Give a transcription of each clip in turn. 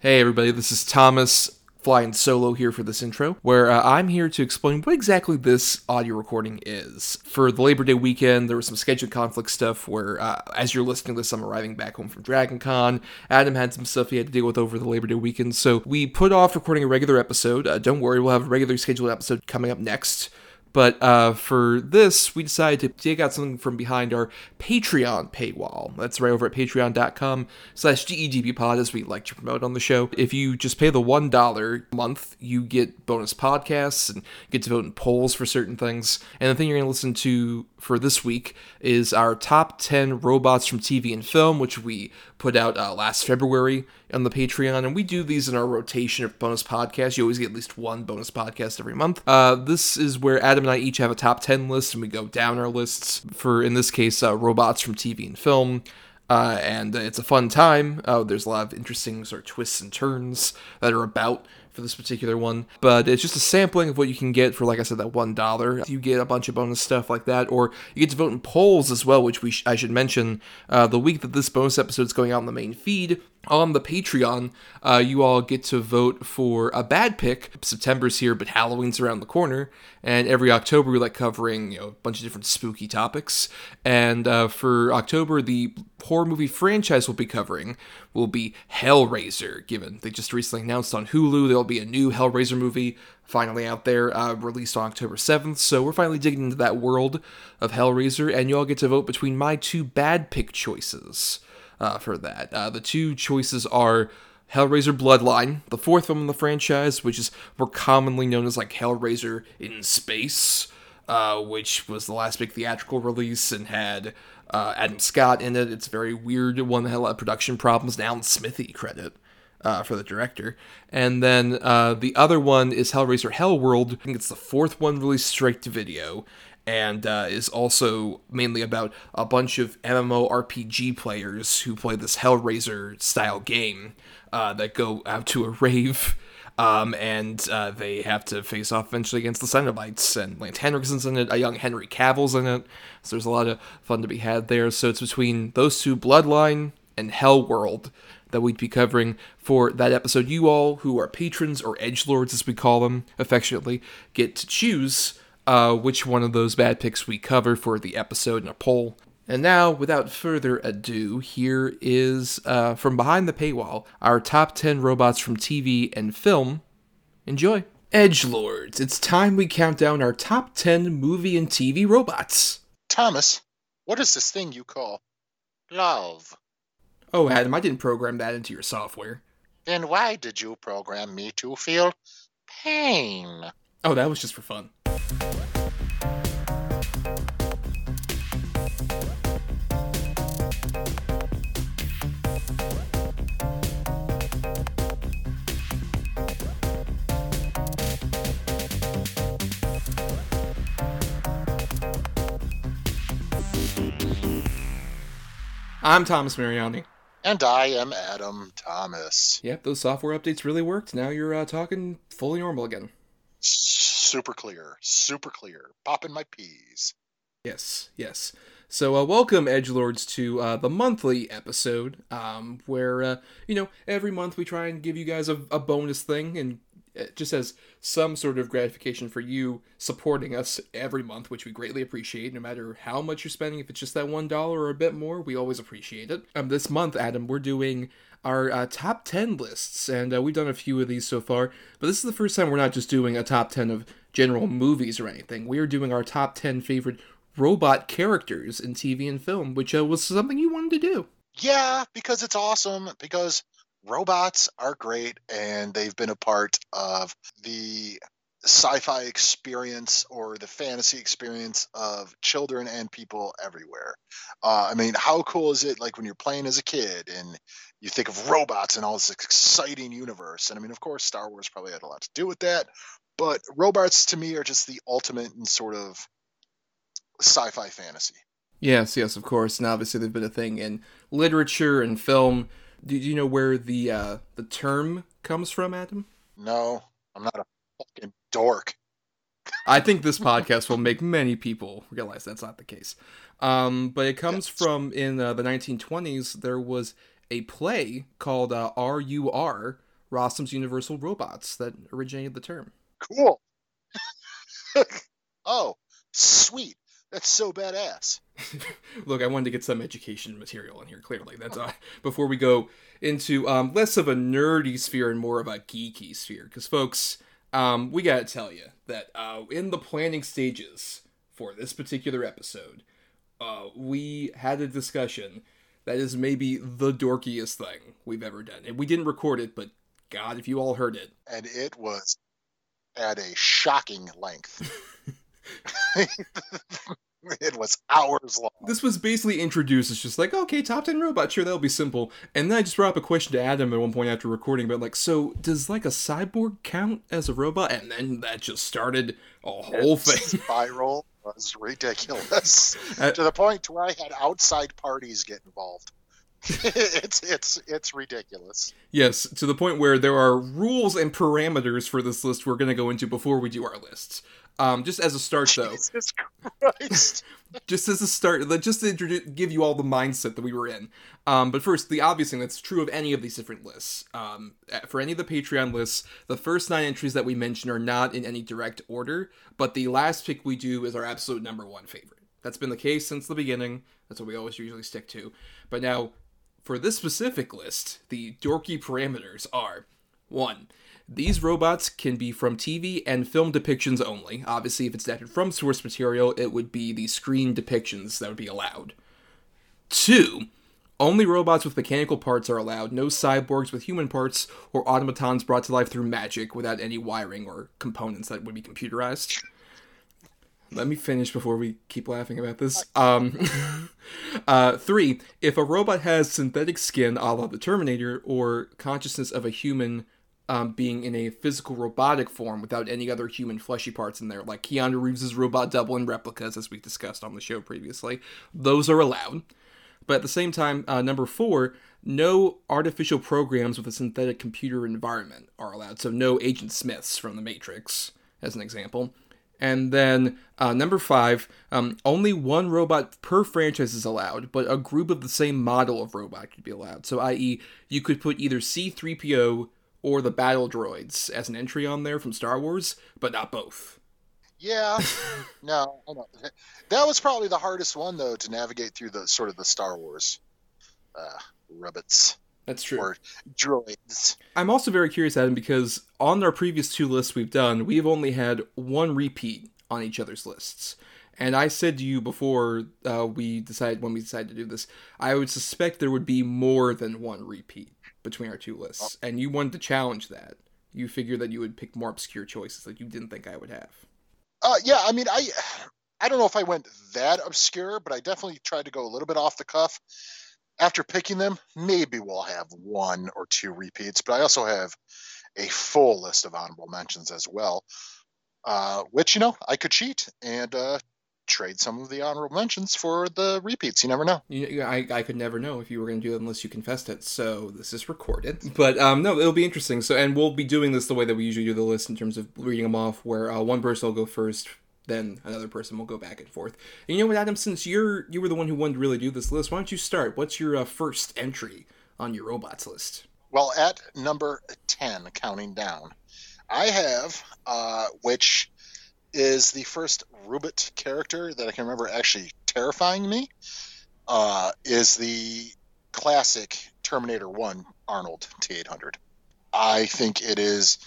Hey, everybody, this is Thomas flying solo here for this intro, where uh, I'm here to explain what exactly this audio recording is. For the Labor Day weekend, there was some schedule conflict stuff where, uh, as you're listening to this, I'm arriving back home from Dragon Con. Adam had some stuff he had to deal with over the Labor Day weekend, so we put off recording a regular episode. Uh, don't worry, we'll have a regularly scheduled episode coming up next. But uh, for this, we decided to take out something from behind our Patreon paywall. That's right over at patreon.com slash GEDBpod, as we like to promote on the show. If you just pay the $1 a month, you get bonus podcasts and get to vote in polls for certain things. And the thing you're going to listen to for this week is our top 10 robots from TV and film, which we put out uh, last February on the Patreon. And we do these in our rotation of bonus podcasts. You always get at least one bonus podcast every month. Uh, this is where Adam and I each have a top 10 list, and we go down our lists for, in this case, uh, robots from TV and film. Uh, and it's a fun time. Uh, there's a lot of interesting sort of twists and turns that are about for this particular one, but it's just a sampling of what you can get for, like I said, that one dollar. You get a bunch of bonus stuff like that, or you get to vote in polls as well, which we sh- I should mention. Uh, the week that this bonus episode is going out in the main feed, on the Patreon, uh, you all get to vote for a bad pick. September's here, but Halloween's around the corner, and every October we like covering you know a bunch of different spooky topics. And uh, for October, the horror movie franchise we'll be covering will be Hellraiser. Given they just recently announced on Hulu there'll be a new Hellraiser movie finally out there, uh, released on October 7th. So we're finally digging into that world of Hellraiser, and you all get to vote between my two bad pick choices uh, for that. Uh, the two choices are Hellraiser Bloodline, the fourth film in the franchise, which is more commonly known as like Hellraiser in Space, uh, which was the last big theatrical release and had uh, Adam Scott in it. It's a very weird one that had a lot of production problems. Alan Smithee credit. Uh, for the director. And then uh, the other one is Hellraiser Hellworld. I think it's the fourth one released straight to video and uh, is also mainly about a bunch of MMORPG players who play this Hellraiser style game uh, that go out to a rave. Um, and uh, they have to face off eventually against the Cenobites, and Lance Henriksen's in it, a young Henry Cavill's in it, so there's a lot of fun to be had there. So it's between those two, Bloodline and Hellworld, that we'd be covering for that episode. You all, who are patrons or edge lords as we call them affectionately, get to choose uh, which one of those bad picks we cover for the episode in a poll. And now, without further ado, here is uh, from behind the paywall our top 10 robots from TV and film. Enjoy. Edge Lords, it's time we count down our top 10 movie and TV robots. Thomas, what is this thing you call love? Oh, Adam, I didn't program that into your software. Then why did you program me to feel pain? Oh, that was just for fun. I'm Thomas Mariani. And I am Adam Thomas. Yep, those software updates really worked. Now you're uh, talking fully normal again. Super clear. Super clear. Popping my peas. Yes, yes. So, uh, welcome, Edge Lords, to uh, the monthly episode, um, where uh, you know every month we try and give you guys a, a bonus thing, and just as some sort of gratification for you supporting us every month, which we greatly appreciate. No matter how much you're spending, if it's just that one dollar or a bit more, we always appreciate it. Um, this month, Adam, we're doing our uh, top 10 lists, and uh, we've done a few of these so far, but this is the first time we're not just doing a top 10 of general movies or anything. We are doing our top 10 favorite robot characters in TV and film, which uh, was something you wanted to do. Yeah, because it's awesome. Because robots are great and they've been a part of the sci-fi experience or the fantasy experience of children and people everywhere. Uh, I mean, how cool is it like when you're playing as a kid and you think of robots and all this exciting universe? And I mean, of course, Star Wars probably had a lot to do with that, but robots to me are just the ultimate in sort of sci-fi fantasy. Yes, yes, of course. And obviously, they've been a thing in literature and film. Do you know where the uh, the term comes from, Adam? No, I'm not a fucking dork. I think this podcast will make many people realize that's not the case. Um, but it comes from in uh, the 1920s. There was a play called uh, R.U.R. Rossum's Universal Robots that originated the term. Cool. oh, sweet. That's so badass. Look, I wanted to get some education material in here. Clearly, that's uh, before we go into um, less of a nerdy sphere and more of a geeky sphere. Because, folks, um, we gotta tell you that uh, in the planning stages for this particular episode, uh, we had a discussion that is maybe the dorkiest thing we've ever done, and we didn't record it, but God, if you all heard it, and it was at a shocking length. it was hours long. This was basically introduced as just like, okay, top 10 robots, sure, that'll be simple. And then I just brought up a question to Adam at one point after recording about, like, so does like a cyborg count as a robot? And then that just started a whole thing. Spiral was ridiculous uh, to the point where I had outside parties get involved. it's it's it's ridiculous. Yes, to the point where there are rules and parameters for this list we're going to go into before we do our lists. Um, just as a start, though. Jesus Christ. just as a start, just to introduce, give you all the mindset that we were in. Um, but first, the obvious thing that's true of any of these different lists. Um, for any of the Patreon lists, the first nine entries that we mention are not in any direct order, but the last pick we do is our absolute number one favorite. That's been the case since the beginning. That's what we always usually stick to. But now, for this specific list, the dorky parameters are one, these robots can be from TV and film depictions only. Obviously, if it's adapted from source material, it would be the screen depictions that would be allowed. Two, only robots with mechanical parts are allowed, no cyborgs with human parts or automatons brought to life through magic without any wiring or components that would be computerized. Let me finish before we keep laughing about this. Um, uh, three, if a robot has synthetic skin a la the Terminator or consciousness of a human um, being in a physical robotic form without any other human fleshy parts in there, like Keanu Reeves' robot double and replicas, as we discussed on the show previously. Those are allowed. But at the same time, uh, number four, no artificial programs with a synthetic computer environment are allowed. So no Agent Smiths from The Matrix, as an example. And then uh, number five, um, only one robot per franchise is allowed, but a group of the same model of robot could be allowed. So, i.e., you could put either C3PO or the battle droids as an entry on there from Star Wars, but not both. Yeah, no, that was probably the hardest one though to navigate through the sort of the Star Wars uh, rabbits. That's true. Or droids. I'm also very curious, Adam, because on our previous two lists we've done, we've only had one repeat on each other's lists. And I said to you before uh, we decided when we decided to do this, I would suspect there would be more than one repeat between our two lists, and you wanted to challenge that. You figured that you would pick more obscure choices that you didn't think I would have. Uh, yeah, I mean, I, I don't know if I went that obscure, but I definitely tried to go a little bit off the cuff. After picking them, maybe we'll have one or two repeats, but I also have a full list of honorable mentions as well. Uh, which you know I could cheat and uh, trade some of the honorable mentions for the repeats. You never know. You, I, I could never know if you were going to do it unless you confessed it. So this is recorded. But um, no, it'll be interesting. So and we'll be doing this the way that we usually do the list in terms of reading them off, where uh, one person will go first. Then another person will go back and forth. And you know what, Adam? Since you're you were the one who wanted to really do this list, why don't you start? What's your uh, first entry on your robots list? Well, at number ten, counting down, I have uh, which is the first Rubit character that I can remember actually terrifying me. Uh, is the classic Terminator 1 Arnold T800. I think it is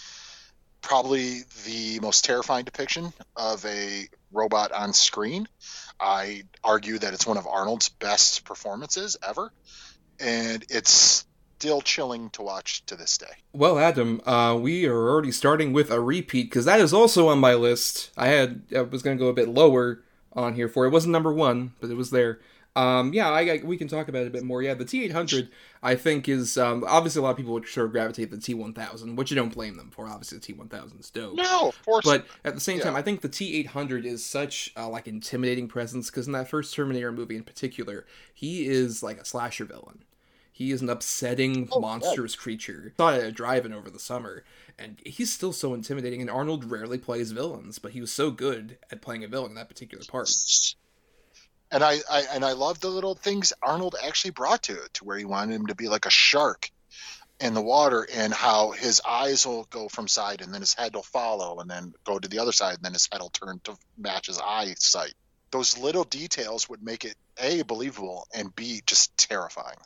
probably the most terrifying depiction of a robot on screen. I argue that it's one of Arnold's best performances ever. And it's still chilling to watch to this day. Well, Adam, uh, we are already starting with a repeat because that is also on my list. I had I was going to go a bit lower on here for it. wasn't number one, but it was there. Um, yeah, I, I, we can talk about it a bit more. Yeah, the T800 I think is um, obviously a lot of people would sort of gravitate to the T1000, which you don't blame them for. Obviously, the T1000 is dope. No, of course. But at the same yeah. time, I think the T800 is such a, like intimidating presence because in that first Terminator movie in particular, he is like a slasher villain. He is an upsetting, oh, monstrous creature. I saw it at drive-in over the summer, and he's still so intimidating. And Arnold rarely plays villains, but he was so good at playing a villain in that particular part. And I, I and I love the little things Arnold actually brought to it, to where he wanted him to be like a shark, in the water and how his eyes will go from side and then his head will follow and then go to the other side and then his head will turn to match his eyesight. Those little details would make it A, believable, and B, just terrifying.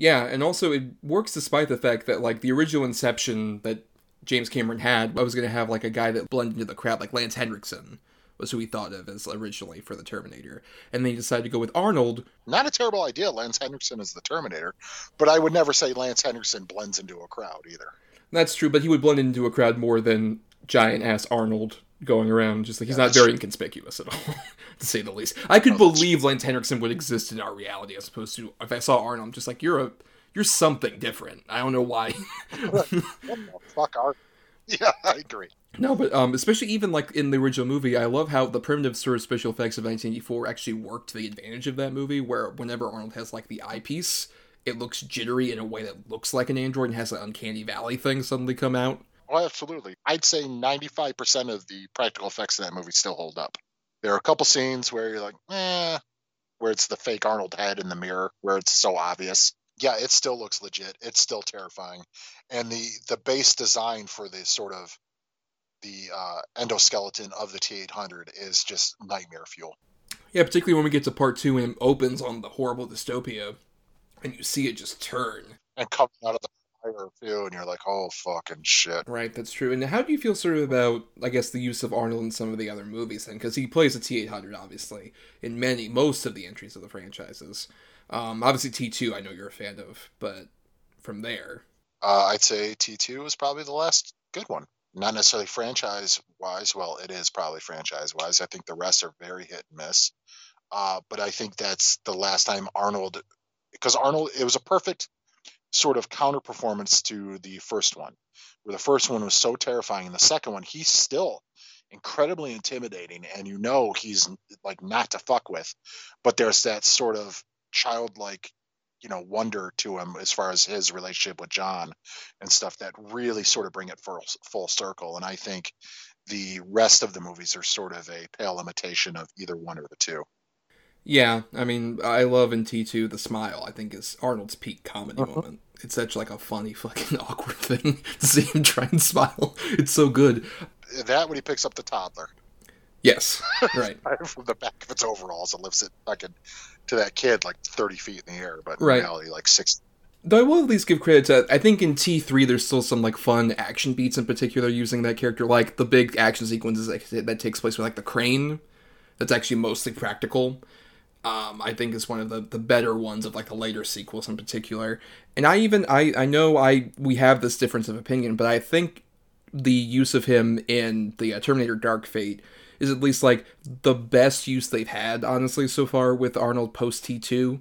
Yeah, and also it works despite the fact that like the original Inception that James Cameron had, I was gonna have like a guy that blended into the crowd, like Lance Henriksen was who he thought of as originally for the Terminator, and then he decided to go with Arnold. Not a terrible idea, Lance Henriksen is the Terminator, but I would never say Lance Henriksen blends into a crowd either. That's true, but he would blend into a crowd more than giant ass Arnold going around. Just like he's not very inconspicuous at all, to say the least. I could no, believe Lance Henriksen would exist in our reality as opposed to if I saw Arnold, I'm just like you're a you're something different. I don't know why. fuck are? Yeah, I agree. No, but um, especially even like in the original movie, I love how the primitive sort of special effects of 1984 actually worked to the advantage of that movie. Where whenever Arnold has like the eyepiece, it looks jittery in a way that looks like an android and has an uncanny valley thing suddenly come out. Oh, absolutely. I'd say 95% of the practical effects in that movie still hold up. There are a couple scenes where you're like, eh, where it's the fake Arnold head in the mirror, where it's so obvious. Yeah, it still looks legit. It's still terrifying. And the the base design for the sort of the uh, endoskeleton of the T800 is just nightmare fuel. Yeah, particularly when we get to part two and it opens on the horrible dystopia, and you see it just turn and coming out of the fire too, and you're like, oh fucking shit. Right, that's true. And how do you feel sort of about, I guess, the use of Arnold in some of the other movies then? Because he plays a T800, obviously, in many, most of the entries of the franchises. Um, obviously, T2, I know you're a fan of, but from there, uh, I'd say T2 was probably the last good one not necessarily franchise wise. Well, it is probably franchise wise. I think the rest are very hit and miss. Uh, but I think that's the last time Arnold, because Arnold, it was a perfect sort of counter performance to the first one, where the first one was so terrifying, and the second one, he's still incredibly intimidating, and you know he's like not to fuck with, but there's that sort of childlike you know wonder to him as far as his relationship with John and stuff that really sort of bring it full full circle. And I think the rest of the movies are sort of a pale imitation of either one or the two. Yeah, I mean, I love in T two the smile. I think is Arnold's peak comedy uh-huh. moment. It's such like a funny fucking awkward thing to see him try and smile. It's so good. That when he picks up the toddler. Yes, right. From the back of its overalls and lifts it fucking to that kid like 30 feet in the air, but in reality, like six. Though I will at least give credit to, I think in T3 there's still some like fun action beats in particular using that character, like the big action sequences that, that takes place with like the crane. That's actually mostly practical. Um, I think is one of the, the better ones of like the later sequels in particular. And I even I I know I we have this difference of opinion, but I think the use of him in the uh, Terminator Dark Fate is at least like the best use they've had honestly so far with Arnold post T2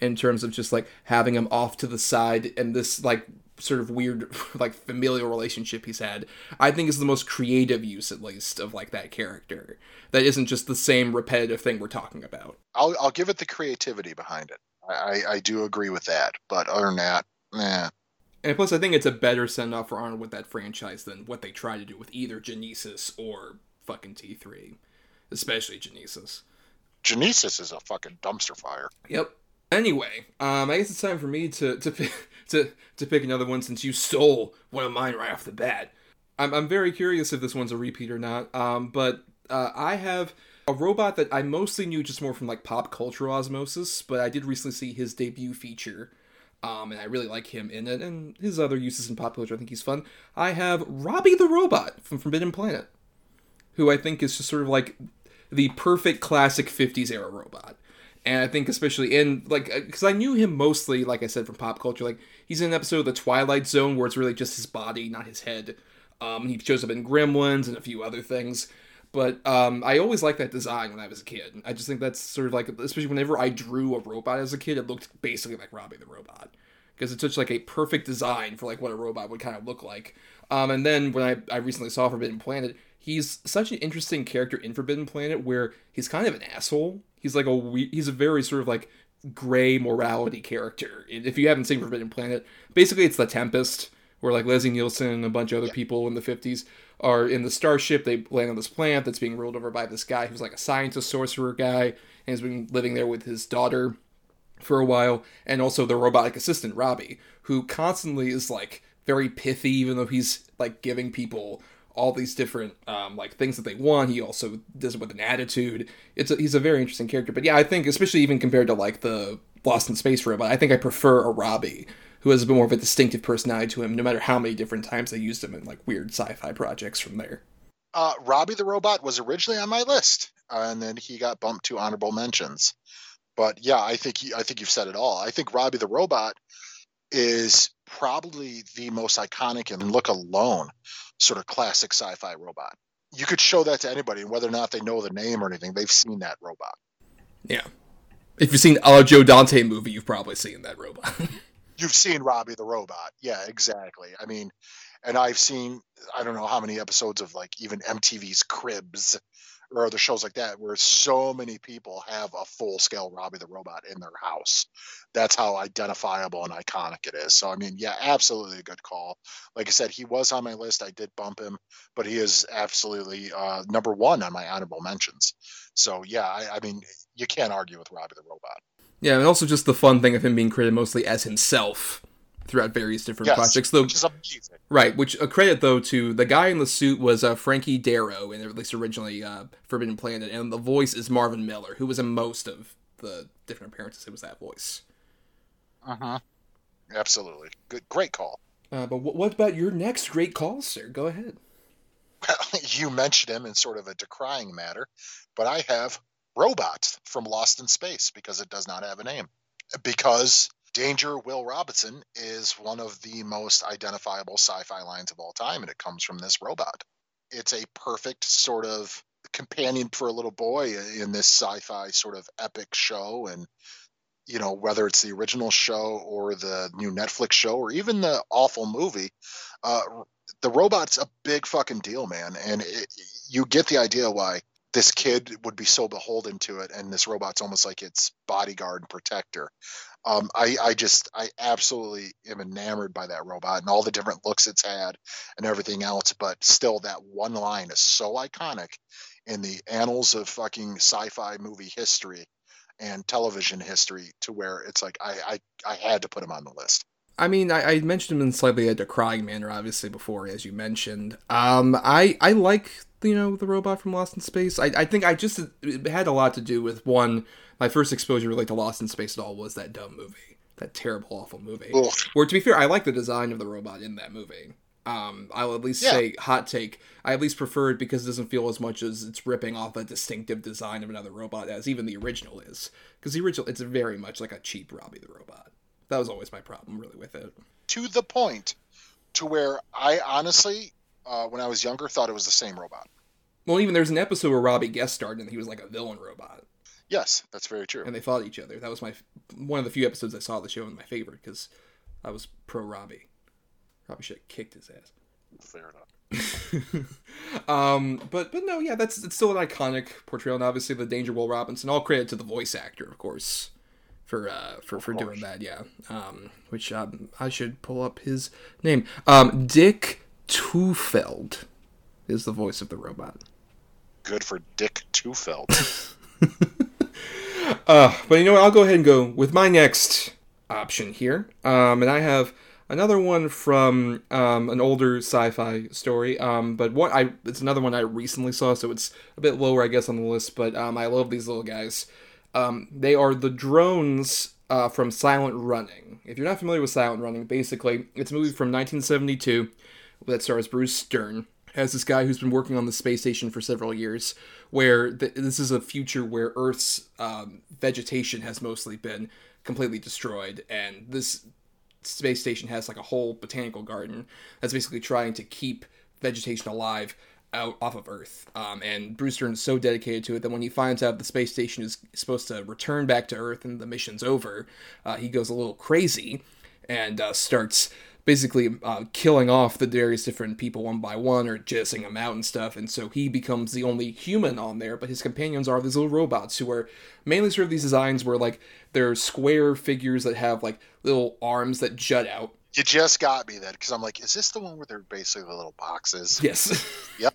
in terms of just like having him off to the side and this like sort of weird like familial relationship he's had i think is the most creative use at least of like that character that isn't just the same repetitive thing we're talking about i'll, I'll give it the creativity behind it I, I do agree with that but other than that man. and plus i think it's a better send off for arnold with that franchise than what they try to do with either genisys or fucking T3, especially Genisys. Genisys is a fucking dumpster fire. Yep. Anyway, um, I guess it's time for me to to to to pick another one since you stole one of mine right off the bat. I'm I'm very curious if this one's a repeat or not. Um, but uh, I have a robot that I mostly knew just more from like pop culture osmosis, but I did recently see his debut feature. Um, and I really like him in it, and his other uses in pop culture. I think he's fun. I have Robby the Robot from Forbidden Planet who I think is just sort of like the perfect classic 50s era robot. And I think especially in like because uh, I knew him mostly, like I said, from pop culture. Like he's in an episode of The Twilight Zone where it's really just his body, not his head. Um, he shows up in Gremlins and a few other things. But um, I always liked that design when I was a kid. I just think that's sort of like, especially whenever I drew a robot as a kid, it looked basically like Robby the Robot because it's such like a perfect design for like what a robot would kind of look like. Um, and then when I, I recently saw Forbidden Planet, he's such an interesting character in Forbidden Planet where he's kind of an asshole. He's like a he's a very sort of like gray morality character. If you haven't seen Forbidden Planet, basically it's the Tempest, where like Leslie Nielsen and a bunch of other people in the 50s are in the starship. They land on this planet that's being ruled over by this guy who's like a scientist sorcerer guy and has been living there with his daughter for a while, and also the robotic assistant Robby, who constantly is like very pithy, even though he's like giving people all these different um, like things that they want. He also does it with an attitude. It's a, he's a very interesting character. But yeah, I think especially even compared to like the Lost in Space robot, I think I prefer a Robby who has a bit more of a distinctive personality to him. No matter how many different times they used him in like weird sci-fi projects from there. Uh, Robby the robot was originally on my list, and then he got bumped to honorable mentions. But yeah, I think he, I think you've said it all. I think Robby the robot is probably the most iconic and look alone sort of classic sci-fi robot. You could show that to anybody, and whether or not they know the name or anything, they've seen that robot. Yeah. If you've seen a Joe Dante movie, you've probably seen that robot. you've seen Robby the robot. Yeah, exactly. I mean, and I've seen I don't know how many episodes of like even MTV's Cribs or other shows like that where so many people have a full scale Robby the Robot in their house. That's how identifiable and iconic it is. So I mean, yeah, absolutely a good call. Like I said, he was on my list. I did bump him, but he is absolutely uh, number one on my honorable mentions. So yeah, I, I mean, you can't argue with Robby the Robot. Yeah, and also just the fun thing of him being created mostly as himself throughout various different yes, projects. Though, which is amazing. Right, which a credit though to the guy in the suit was uh, Frankie Darro, and at least originally uh, Forbidden Planet, and the voice is Marvin Miller, who was in most of the different appearances. It was that voice. Uh huh. Absolutely, good, great call. Uh, but w- what about your next great call, sir? Go ahead. Well, you mentioned him in sort of a decrying matter, but I have Robots from Lost in Space because it does not have a name. Because Danger Will Robinson is one of the most identifiable sci fi lines of all time, and it comes from this robot. It's a perfect sort of companion for a little boy in this sci fi sort of epic show. And, you know, whether it's the original show or the new Netflix show or even the awful movie, uh, the robot's a big fucking deal, man. And it, you get the idea why this kid would be so beholden to it and this robot's almost like its bodyguard and protector um, I, I just I absolutely am enamored by that robot and all the different looks it's had and everything else. But still, that one line is so iconic in the annals of fucking sci-fi movie history and television history to where it's like I I, I had to put him on the list. I mean, I, I mentioned him in slightly a decrying manner, obviously before, as you mentioned. Um, I I like you know the robot from Lost in Space. I I think I just it had a lot to do with one my first exposure like to Lost in Space at all was that dumb movie, that terrible, awful movie. Ugh. Where to be fair, I like the design of the robot in that movie. Um, I'll at least yeah. say hot take. I at least prefer it because it doesn't feel as much as it's ripping off a distinctive design of another robot as even the original is. Because the original, it's very much like a cheap Robby the robot. That was always my problem, really, with it. To the point, to where I honestly, uh, when I was younger, thought it was the same robot. Well, even there's an episode where Robby guest starred and he was like a villain robot. Yes, that's very true. And they fought each other. That was my one of the few episodes I saw of the show and my favorite because I was pro Robby. Robby should have kicked his ass. Fair enough. um, but but no, yeah, that's it's still an iconic portrayal, and obviously the Danger Will Robinson. All credit to the voice actor, of course, for uh for for doing that. Yeah. Um, which um, I should pull up his name. Um, Dick Tufeld is the voice of the robot. Good for Dick Tufeld. Uh, but you know what? I'll go ahead and go with my next option here. Um, and I have another one from um, an older sci-fi story. Um, but what I it's another one I recently saw, so it's a bit lower, I guess, on the list. But um, I love these little guys. Um, they are the drones uh, from Silent Running. If you're not familiar with Silent Running, basically it's a movie from 1972 that stars Bruce Dern as this guy who's been working on the space station for several years, where th- this is a future where Earth's um, vegetation has mostly been completely destroyed, and this space station has like a whole botanical garden that's basically trying to keep vegetation alive out off of Earth. Um, and Bruce Dern is so dedicated to it that when he finds out the space station is supposed to return back to Earth and the mission's over, uh, he goes a little crazy and uh, starts basically uh, killing off the various different people one by one or jizzing them out and stuff. And so he becomes the only human on there, but his companions are these little robots who are mainly sort of these designs where like they're square figures that have like little arms that jut out. You just got me then because I'm like, is this the one where they're basically the little boxes? Yes. yep.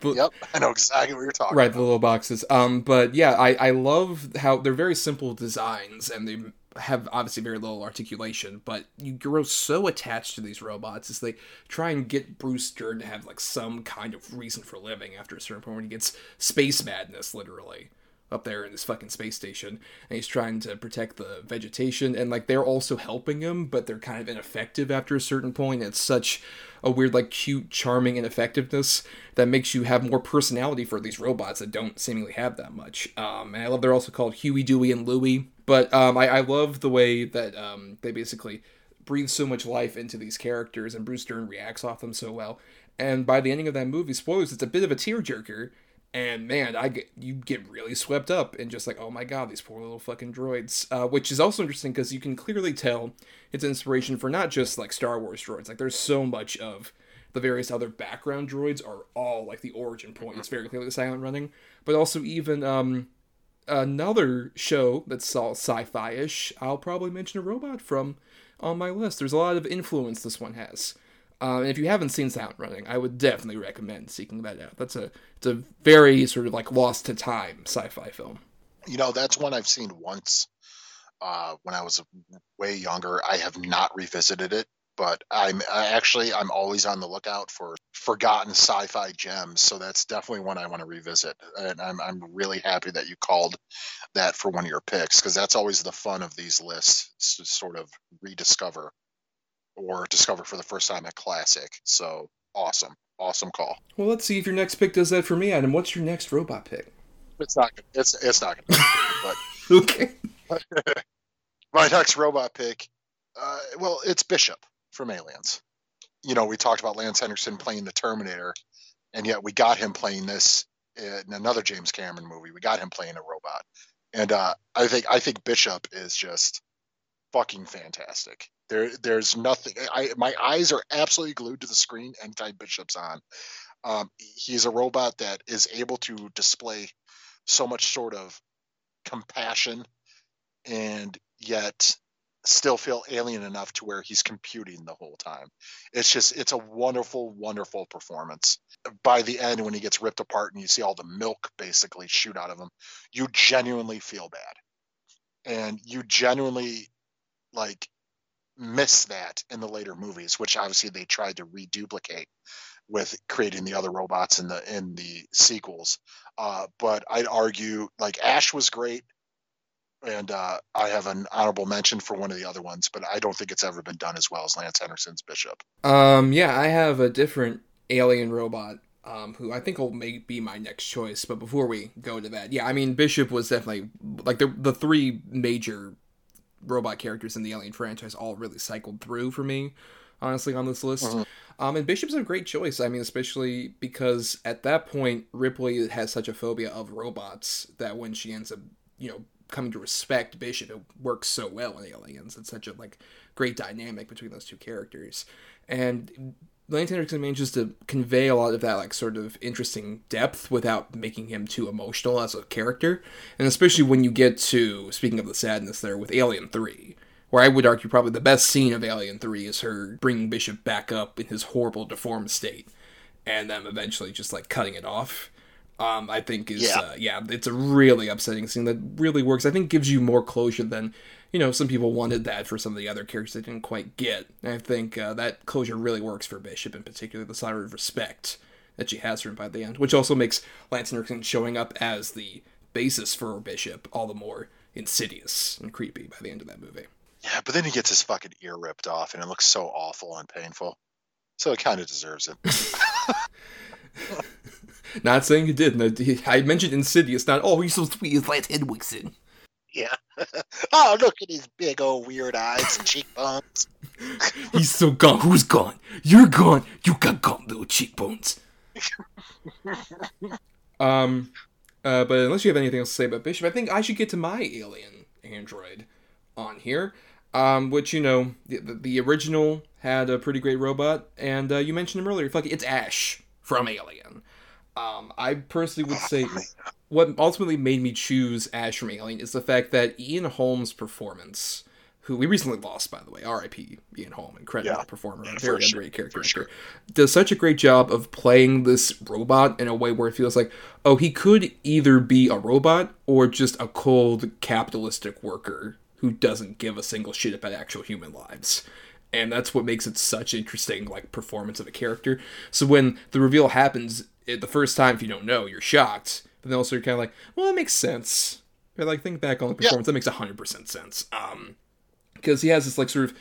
But, yep, I know exactly what you're talking about. right, about. the little boxes. Um, but yeah, I, I love how they're very simple designs and they have obviously very little articulation, but you grow so attached to these robots as they try and get Bruce Dern to have like some kind of reason for living after a certain point when he gets space madness, literally up there in this fucking space station and he's trying to protect the vegetation and like they're also helping him but they're kind of ineffective after a certain point it's such a weird like cute charming ineffectiveness that makes you have more personality for these robots that don't seemingly have that much. Um, and i love they're also called huey dewey and louie but um, I, I love the way that um, they basically breathe so much life into these characters and bruce dern reacts off them so well. And by the ending of that movie spoilers it's a bit of a tearjerker and man, I get you get really swept up in just like, oh my god, these poor little fucking droids. Uh, which is also interesting because you can clearly tell it's inspiration for not just like Star Wars droids. Like there's so much of the various other background droids are all like the origin point. It's very clearly silent running, but also even um, another show that's all sci-fi-ish. I'll probably mention a robot from on my list. There's a lot of influence this one has. Uh, and if you haven't seen Silent Running, I would definitely recommend seeking that out. That's a it's a very sort of like lost to time sci-fi film. You know, that's one I've seen once uh, when I was way younger. I have not revisited it, but I'm I actually I'm always on the lookout for forgotten sci-fi gems. So that's definitely one I want to revisit, and I'm I'm really happy that you called that for one of your picks because that's always the fun of these lists to sort of rediscover or discover for the first time a classic. So awesome, awesome call. Well, let's see if your next pick does that for me, Adam. What's your next robot pick? It's not. It's it's not going to. But okay. my next robot pick, uh, well, it's Bishop from Aliens. You know, we talked about Lance Henriksen playing the Terminator, and yet we got him playing this in another James Cameron movie. We got him playing a robot, and uh, I think I think Bishop is just fucking fantastic. There, there's nothing. I my eyes are absolutely glued to the screen anytime Bishop's on. Um, he's a robot that is able to display so much sort of compassion, and yet still feel alien enough to where he's computing the whole time. It's just it's a wonderful, wonderful performance. By the end, when he gets ripped apart and you see all the milk basically shoot out of him, you genuinely feel bad, and you genuinely like miss that in the later movies, which obviously they tried to reduplicate with creating the other robots in the in the sequels. Uh, but I'd argue like Ash was great, and uh, I have an honorable mention for one of the other ones, but I don't think it's ever been done as well as Lance Henriksen's Bishop. Um, yeah, I have a different alien robot. Um, who I think will may be my next choice. But before we go to that, yeah, I mean Bishop was definitely like the the three major robot characters in the Alien franchise all really cycled through for me, honestly, on this list. Uh-huh. Um, and Bishop's a great choice. I mean, especially because at that point, Ripley has such a phobia of robots that when she ends up, you know, coming to respect Bishop, it works so well in Aliens. It's such a like great dynamic between those two characters. And Lance Henriksen manages to convey a lot of that like sort of interesting depth without making him too emotional as a character, and especially when you get to speaking of the sadness there with Alien Three, where I would argue probably the best scene of Alien Three is her bringing Bishop back up in his horrible deformed state, and then eventually just like cutting it off. Um, I think is yeah. Uh, yeah, it's a really upsetting scene that really works. I think gives you more closure than you know, some people wanted that for some of the other characters they didn't quite get. And I think uh, that closure really works for Bishop in particular, the side of respect that she has for him by the end, which also makes Lance Henriksen showing up as the basis for Bishop all the more insidious and creepy by the end of that movie. Yeah, but then he gets his fucking ear ripped off, and it looks so awful and painful. So it kind of deserves it. not saying he did. I mentioned insidious, not oh he's so sweet as Lance Henriksen. Yeah. oh, look at his big old weird eyes and cheekbones. He's so gone. Who's gone? You're gone. You got gone, little cheekbones. um, uh, but unless you have anything else to say about Bishop, I think I should get to my alien android on here. Um, which you know, the, the original had a pretty great robot, and uh, you mentioned him earlier. Fuck, it's Ash from Alien. Um, I personally would say what ultimately made me choose Ash from Alien is the fact that Ian Holm's performance, who we recently lost, by the way, R.I.P. Ian Holm, incredible yeah, performer, yeah, very underrated sure, character sure. does such a great job of playing this robot in a way where it feels like, oh, he could either be a robot or just a cold capitalistic worker who doesn't give a single shit about actual human lives. And that's what makes it such interesting, like performance of a character. So when the reveal happens it, the first time, if you don't know, you're shocked. But then also you're kind of like, well, that makes sense. But like think back on the performance, yeah. that makes hundred percent sense. Um, because he has this like sort of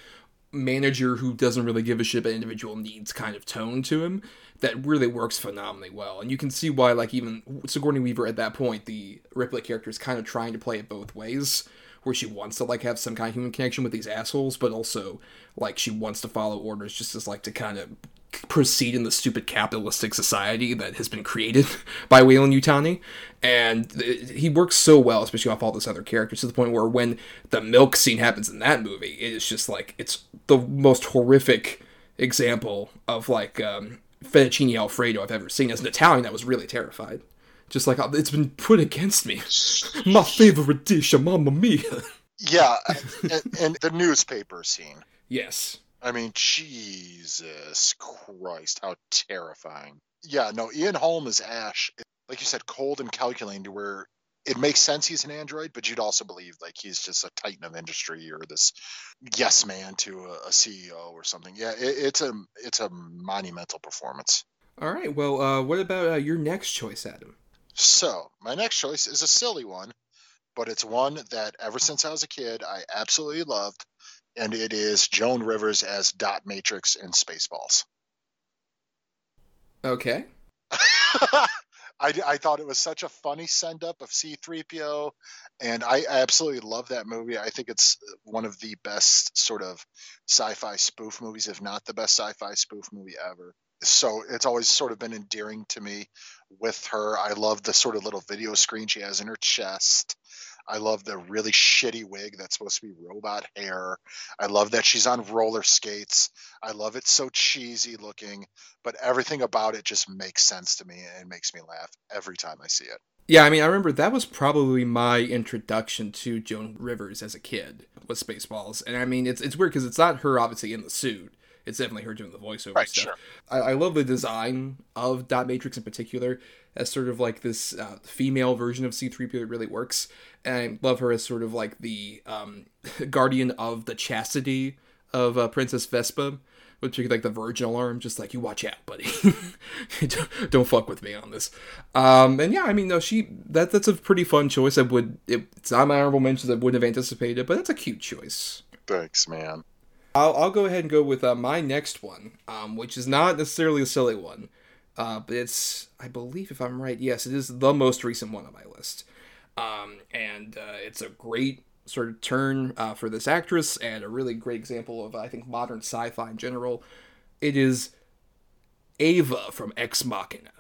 manager who doesn't really give a shit about individual needs kind of tone to him that really works phenomenally well. And you can see why, like, even Sigourney Weaver at that point, the Ripley character is kind of trying to play it both ways, where she wants to, like, have some kind of human connection with these assholes, but also, like, she wants to follow orders just as, like, to kind of proceed in the stupid capitalistic society that has been created by Weyland-Yutani. And he works so well, especially off all those other characters, to the point where when the milk scene happens in that movie, it is just like, it's the most horrific example of like um, fettuccine alfredo I've ever seen. As an Italian, that was really terrified. Just like it's been put against me. My favorite dish, a mamma mia. Yeah, and, and the newspaper scene. Yes. I mean, Jesus Christ, how terrifying. Yeah, no, Ian Holm is Ash. Like you said, cold and calculating to where it makes sense he's an android, but you'd also believe like he's just a titan of industry or this yes man to a, a CEO or something. Yeah, it, it's a it's a monumental performance. All right. Well, uh, what about uh, your next choice, Adam? So my next choice is a silly one, but it's one that ever since I was a kid I absolutely loved, and it is Joan Rivers as Dot Matrix in Spaceballs. Okay. I, I thought it was such a funny send up of C3PO, and I, I absolutely love that movie. I think it's one of the best sort of sci fi spoof movies, if not the best sci fi spoof movie ever. So it's always sort of been endearing to me with her. I love the sort of little video screen she has in her chest. I love the really shitty wig that's supposed to be robot hair. I love that she's on roller skates. I love it so cheesy looking, but everything about it just makes sense to me and makes me laugh every time I see it. Yeah, I mean, I remember that was probably my introduction to Joan Rivers as a kid was Spaceballs, and I mean, it's it's weird because it's not her obviously in the suit. It's definitely her doing the voiceover right, stuff. Sure. I, I love the design of Dot Matrix in particular as sort of like this uh, female version of C3PO that really works. And I love her as sort of like the um, guardian of the chastity of uh, Princess Vespa, which is like the virgin alarm, just like you watch out, buddy. don't, don't, fuck with me on this. Um, and yeah, I mean, no, she that that's a pretty fun choice. I would it, it's not my honorable mentions. I wouldn't have anticipated, but that's a cute choice. Thanks, man. I'll, I'll go ahead and go with uh, my next one, um, which is not necessarily a silly one. Uh, but it's, I believe, if I'm right, yes, it is the most recent one on my list. Um, and uh, it's a great sort of turn uh, for this actress and a really great example of, I think, modern sci fi in general. It is Ava from Ex Machina.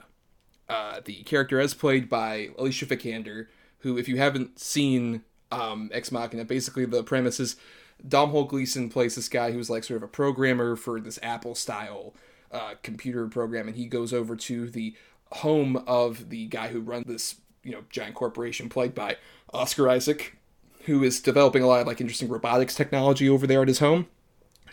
Uh, the character as played by Alicia Vikander, who, if you haven't seen um, Ex Machina, basically the premise is Domhnall Gleeson plays this guy who's like sort of a programmer for this Apple style uh, computer program, and he goes over to the home of the guy who runs this you know giant corporation, played by Oscar Isaac, who is developing a lot of like interesting robotics technology over there at his home.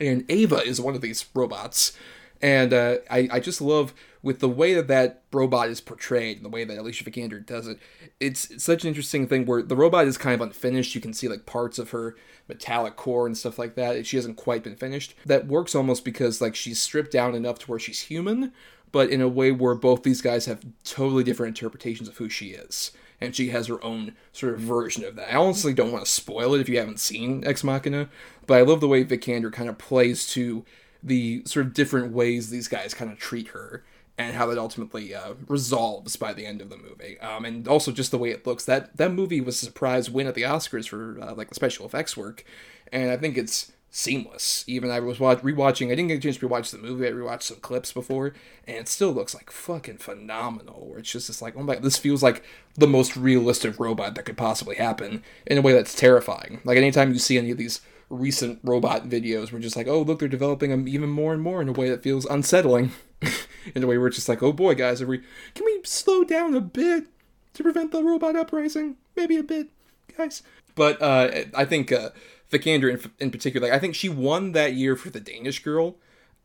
And Ava is one of these robots, and uh, I I just love with the way that that robot is portrayed and the way that Alicia Vikander does it, it's, it's, such an interesting thing where the robot is kind of unfinished. You can see like parts of her metallic core and stuff like that. She hasn't quite been finished. That works almost because like she's stripped down enough to where she's human, but in a way where both these guys have totally different interpretations of who she is. And she has her own sort of version of that. I honestly don't want to spoil it if you haven't seen Ex Machina, but I love the way Vikander kind of plays to the sort of different ways these guys kind of treat her and how that ultimately uh, resolves by the end of the movie. Um, and also just the way it looks. That that movie was a surprise win at the Oscars for uh, like the special effects work, and I think it's seamless. Even I was watch- rewatching. I didn't get a chance to rewatch the movie. I rewatched some clips before, and it still looks like fucking phenomenal. Where it's just like, oh my, this feels like the most realistic robot that could possibly happen in a way that's terrifying. Like anytime you see any of these recent robot videos, we're just like, oh look, they're developing them even more and more in a way that feels unsettling. in a way where it's just like, oh boy, guys, are we can we slow down a bit to prevent the robot uprising? Maybe a bit, guys. But uh, I think uh, Vikander in, in particular, like, I think she won that year for The Danish Girl,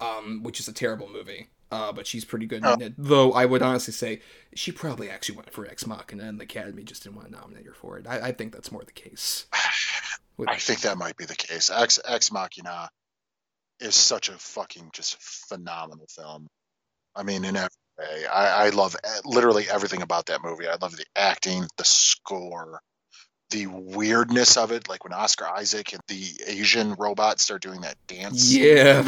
um, which is a terrible movie. Uh, but she's pretty good oh. in it. Though I would honestly say she probably actually went for Ex Machina, and the Academy just didn't want to nominate her for it. I, I think that's more the case. I think that might be the case. Ex Ex Machina is such a fucking just phenomenal film. I mean, in every way, I, I love literally everything about that movie. I love the acting, the score, the weirdness of it. Like when Oscar Isaac and the Asian robot start doing that dance. Yeah.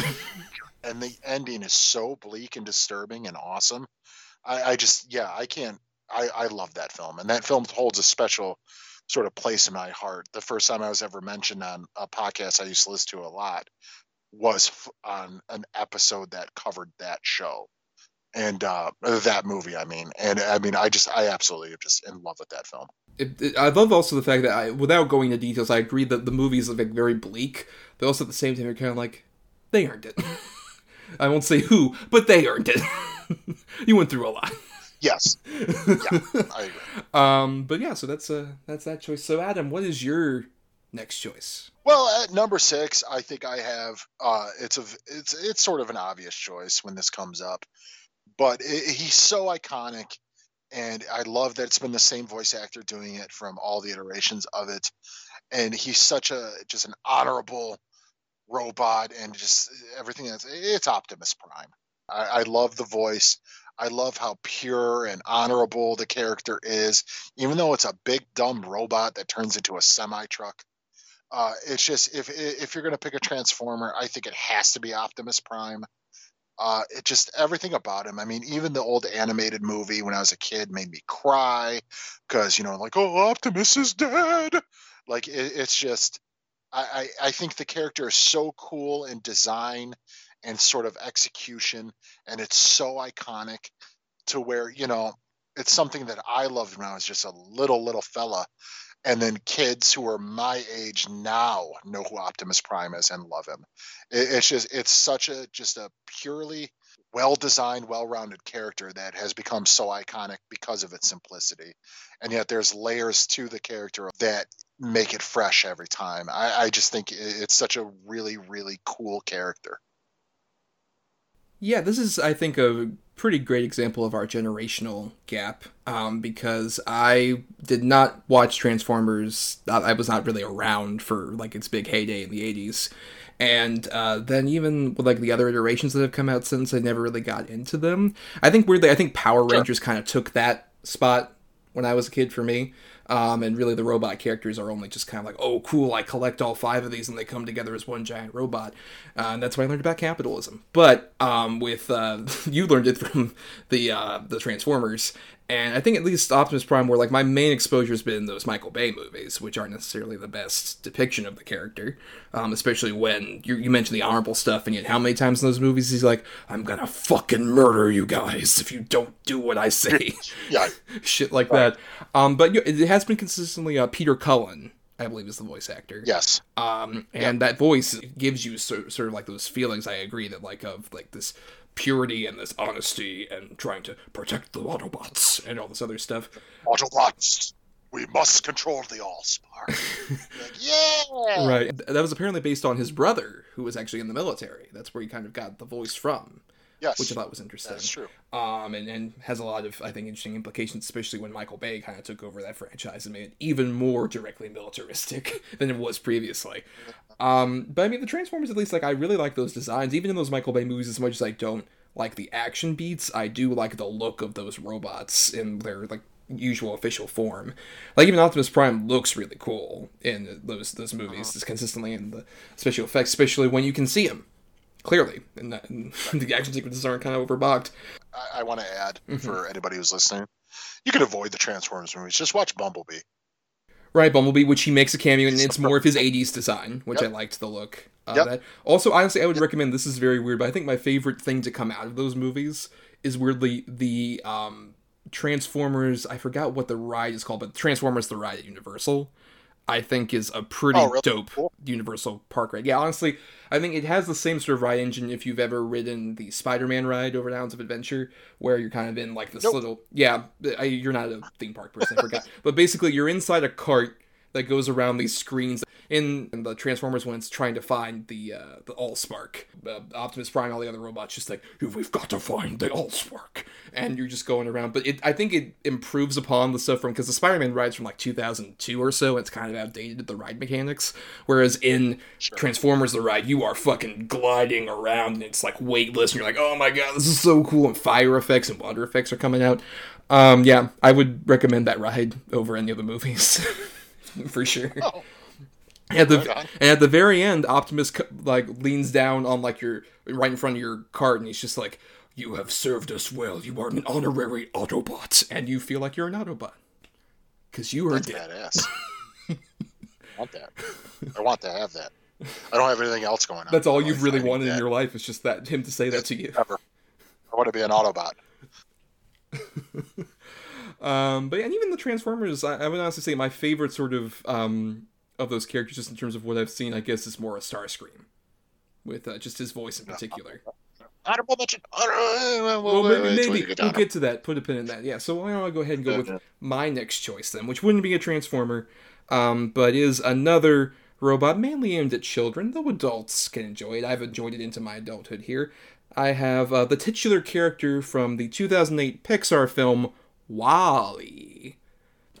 and the ending is so bleak and disturbing and awesome. I, I just, yeah, I can't. I, I love that film, and that film holds a special sort of place in my heart. The first time I was ever mentioned on a podcast I used to listen to a lot was on an episode that covered that show and uh, that movie. I mean, and I mean, I just, I absolutely am just in love with that film. It, it, I love also the fact that I, without going into details, I agree that the movies look like very bleak, but also at the same time, you're kind of like, they earned it. I won't say who, but they earned it. you went through a lot. Yes, yeah, I agree. Um, but yeah, so that's uh that's that choice. So Adam, what is your next choice? Well, at number six, I think I have. Uh, it's a, it's, it's sort of an obvious choice when this comes up, but it, he's so iconic, and I love that it's been the same voice actor doing it from all the iterations of it, and he's such a just an honorable robot, and just everything that's it's Optimus Prime. I, I love the voice. I love how pure and honorable the character is, even though it's a big dumb robot that turns into a semi truck. Uh, it's just if if you're gonna pick a transformer, I think it has to be Optimus Prime. Uh, it just everything about him. I mean, even the old animated movie when I was a kid made me cry because you know, like, oh, Optimus is dead. Like it, it's just, I, I I think the character is so cool in design and sort of execution, and it's so iconic to where you know it's something that I loved when I was just a little little fella and then kids who are my age now know who Optimus Prime is and love him. It, it's just it's such a just a purely well designed, well rounded character that has become so iconic because of its simplicity, and yet there's layers to the character that make it fresh every time. I, I just think it's such a really really cool character. Yeah, this is, I think, a pretty great example of our generational gap um, because I did not watch Transformers. I was not really around for like its big heyday in the 80s. And uh, then even with like the other iterations that have come out since, I never really got into them. I think weirdly, I think Power Rangers kind of took that spot when I was a kid for me. Um, and really, the robot characters are only just kind of like, oh, cool, I collect all five of these and they come together as one giant robot. Uh, and that's why I learned about capitalism. But um, with uh, you learned it from the uh, the Transformers, and I think at least Optimus Prime, where like my main exposure has been those Michael Bay movies, which aren't necessarily the best depiction of the character, um, especially when you, you mentioned the honorable stuff, and yet how many times in those movies he's like, "I'm gonna fucking murder you guys if you don't do what I say," Yeah, shit like that. Um, but it has been consistently uh, Peter Cullen. I believe is the voice actor. yes, Um, and that voice gives you sort, sort of like those feelings. I agree that like of like this purity and this honesty and trying to protect the Autobots and all this other stuff. Autobots. We must control the Allspark. like, yeah. Right. That was apparently based on his brother, who was actually in the military. That's where he kind of got the voice from, Yes. which I thought was interesting. That's true. Um, and, and has a lot of, I think, interesting implications, especially when Michael Bay kind of took over that franchise and made it even more directly militaristic than it was previously. Um, but I mean, the Transformers, at least, like, I really like those designs. Even in those Michael Bay movies, as much as I don't like the action beats, I do like the look of those robots in their, like, usual official form. Like, even Optimus Prime looks really cool in those those movies, just consistently in the special effects, especially when you can see him clearly, and, that, and the action sequences aren't kind of overbogged. I, I want to add Mm-hmm. for anybody who's listening, you can avoid the Transformers movies. Just watch Bumblebee. Right, Bumblebee, which he makes a cameo, and it's more of his '80s design, which I liked the look. Of Yep. that. Also, honestly, I would recommend. This is very weird, but I think my favorite thing to come out of those movies is weirdly the um, Transformers. I forgot what the ride is called, but Transformers: The Ride at Universal. I think is a pretty Oh, really? dope Cool. Universal Park ride. Yeah, honestly, I think it has the same sort of ride engine if you've ever ridden the Spider-Man ride over Islands of Adventure, where you're kind of in like this Nope. little yeah. I, you're not a theme park person, I forgot, but basically you're inside a cart that goes around these screens in, in the Transformers when it's trying to find the uh, the Allspark. Uh, Optimus Prime, and all the other robots, just like we've got to find the Allspark, and you're just going around. But it, I think it improves upon the stuff from because the Spider-Man rides from like 2002 or so. It's kind of outdated the ride mechanics. Whereas in sure. Transformers, the ride you are fucking gliding around and it's like weightless, and you're like, oh my god, this is so cool. And fire effects and water effects are coming out. Um, yeah, I would recommend that ride over any of the movies for sure. Oh. At the right and at the very end, Optimus like leans down on like your right in front of your cart, and he's just like, "You have served us well. You are an honorary Autobot, and you feel like you're an Autobot because you are dead." badass. I want that. I want to have that. I don't have anything else going on. That's all you've really wanted in your life is just that him to say that to you. Ever. I want to be an Autobot. um, but and even the Transformers, I, I, would honestly say my favorite sort of um, of those characters, just in terms of what I've seen, I guess is more a Starscream, with uh, just his voice in particular. Honorable mention. Well, maybe, maybe we'll get to that. Put a pin in that. Yeah. So why don't I go ahead and go with my next choice then, which wouldn't be a Transformer, um, but is another robot mainly aimed at children, though adults can enjoy it. I've enjoyed it into my adulthood here. I have uh, the titular character from the 2008 Pixar film WALL-E.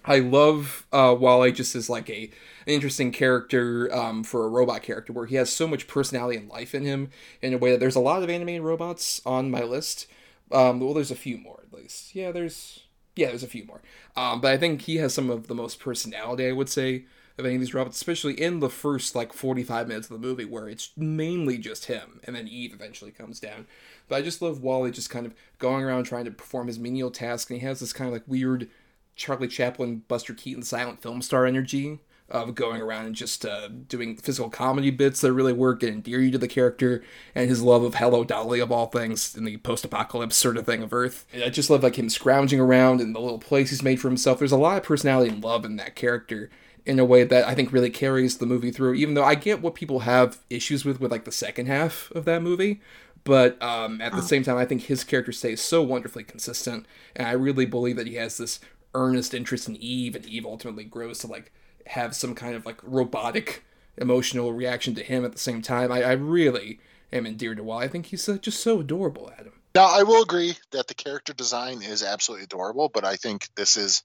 I love uh, WALL-E just as like a an interesting character um, for a robot character, where he has so much personality and life in him in a way that there's a lot of animated robots on my list. Um, well, there's a few more at least. Yeah, there's yeah, there's a few more. Um, but I think he has some of the most personality, I would say, of any of these robots, especially in the first like 45 minutes of the movie where it's mainly just him, and then Eve eventually comes down. But I just love WALL-E just kind of going around trying to perform his menial task, and he has this kind of like weird Charlie Chaplin, Buster Keaton silent film star energy of going around and just uh, doing physical comedy bits that really work and endear you to the character, and his love of Hello Dolly of all things in the post-apocalypse sort of thing of Earth. And I just love like him scrounging around and the little place he's made for himself. There's a lot of personality and love in that character in a way that I think really carries the movie through. Even though I get what people have issues with with like the second half of that movie, but um, at the same time, I think his character stays so wonderfully consistent, and I really believe that he has this earnest interest in Eve, and Eve ultimately grows to like have some kind of like robotic emotional reaction to him at the same time. I, I really am endeared to Wall. I think he's uh, just so adorable, Adam. Now, I will agree that the character design is absolutely adorable, but I think this is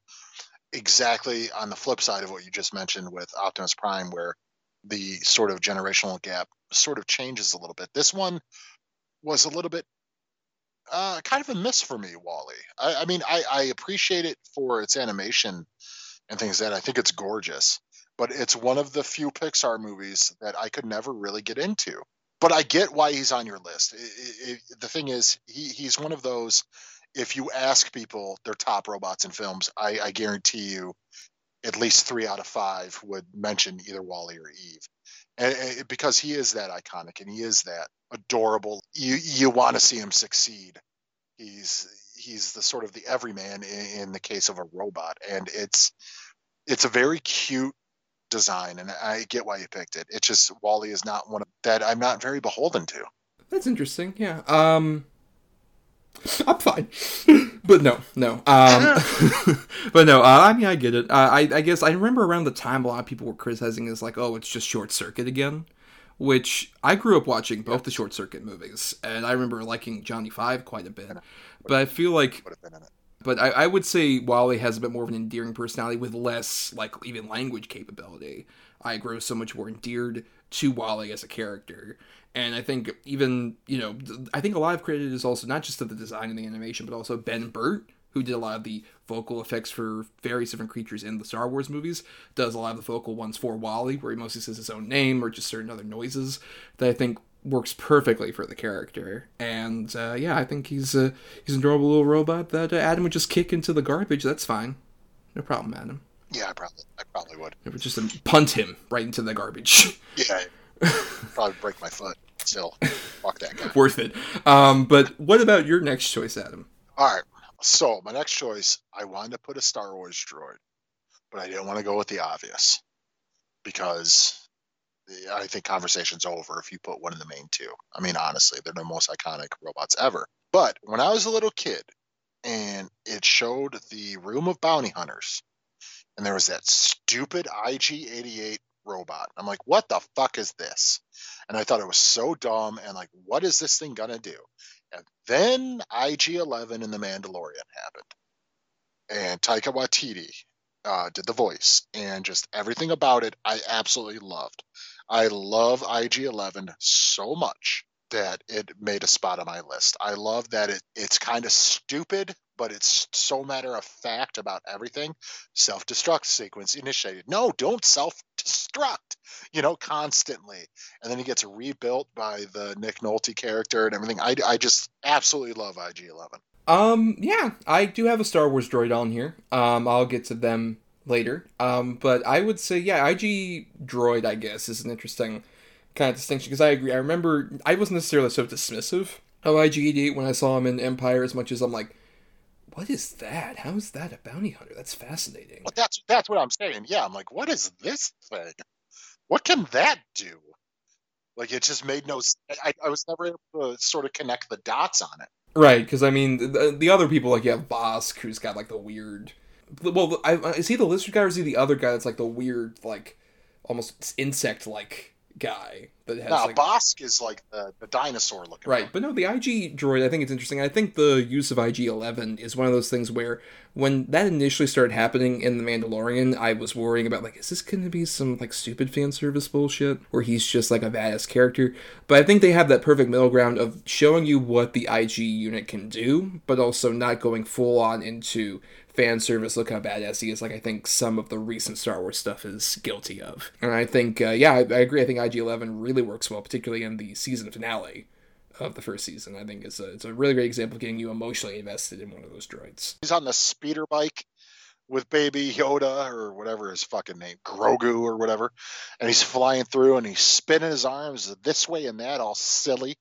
exactly on the flip side of what you just mentioned with Optimus Prime, where the sort of generational gap sort of changes a little bit. This one was a little bit uh, kind of a miss for me, WALL-E. I, I mean, I, I, appreciate it for its animation and things that I think it's gorgeous, but it's one of the few Pixar movies that I could never really get into. But I get why he's on your list. It, it, the thing is, he, he's one of those. If you ask people their top robots in films, I, I guarantee you, at least three out of five would mention either WALL-E or Eve, and, and because he is that iconic and he is that adorable. You you want to see him succeed. He's he's the sort of the everyman in, in the case of a robot, and it's it's a very cute design, and I get why you picked it. It's just WALL-E is not one of, that I'm not very beholden to. That's interesting. Yeah. Um, I'm fine, but no, no. Um, but no. Uh, I mean, I get it. Uh, I I guess I remember around the time a lot of people were criticizing is like, oh, it's just Short Circuit again which I grew up watching both the Short Circuit movies, and I remember liking Johnny Five quite a bit. But I feel like, but I, I would say WALL-E has a bit more of an endearing personality with less like even language capability. I grow so much more endeared to WALL-E as a character, and I think even you know I think a lot of credit is also not just to the design and the animation, but also Ben Burtt who did a lot of the vocal effects for various different creatures in the Star Wars movies, does a lot of the vocal ones for WALL-E, where he mostly says his own name or just certain other noises that I think works perfectly for the character. And uh, yeah, I think he's a he's an adorable little robot that uh, Adam would just kick into the garbage. That's fine, no problem, Adam. Yeah, I probably I probably would. It would just um, punt him right into the garbage. Yeah, probably break my foot. Still, fuck that guy. Worth it. Um, but what about your next choice, Adam? All right. So my next choice, I wanted to put a Star Wars droid, but I didn't want to go with the obvious because I think conversation's over if you put one in the main two. I mean, honestly, they're the most iconic robots ever. But when I was a little kid, and it showed the room of bounty hunters, and there was that stupid IG-88 robot. I'm like, what the fuck is this? And I thought it was so dumb, and like, what is this thing gonna do? And then IG 11 and The Mandalorian happened. And Taika Waititi uh, did the voice, and just everything about it I absolutely loved. I love IG 11 so much that it made a spot on my list. I love that it it's kind of stupid, but it's so matter of fact about everything. Self destruct sequence initiated. No, don't self destruct, you know, constantly. And then he gets rebuilt by the Nick Nolte character and everything. I, I just absolutely love IG 11. Um, yeah, I do have a Star Wars droid on here. Um, I'll get to them later. Um, but I would say, yeah, IG droid, I guess, is an interesting kind of distinction because I agree. I remember I wasn't necessarily so dismissive of IG88 when I saw him in Empire as much as I'm like, what is that? How is that a bounty hunter? That's fascinating. Well, that's that's what I'm saying. Yeah, I'm like, what is this thing? What can that do? Like, it just made no. I, I was never able to sort of connect the dots on it. Right, because I mean, the, the other people like you have Bossk, who's got like the weird. Well, I, is he the lizard guy or is he the other guy that's like the weird, like almost insect like guy that has. No, like, Bossk is like the, the dinosaur looking. Right, one. but no, the IG droid, I think it's interesting. I think the use of IG 11 is one of those things where when that initially started happening in The Mandalorian, I was worrying about, like, is this going to be some, like, stupid fan service bullshit where he's just, like, a badass character? But I think they have that perfect middle ground of showing you what the IG unit can do, but also not going full on into fan service, look how badass he is, like I think some of the recent Star Wars stuff is guilty of. And I think, uh, yeah, I, I agree. I think IG 11 really works well, particularly in the season finale of the first season. I think it's a, it's a really great example of getting you emotionally invested in one of those droids. He's on the speeder bike with baby Yoda or whatever his fucking name, Grogu or whatever, and he's flying through and he's spinning his arms this way and that, all silly,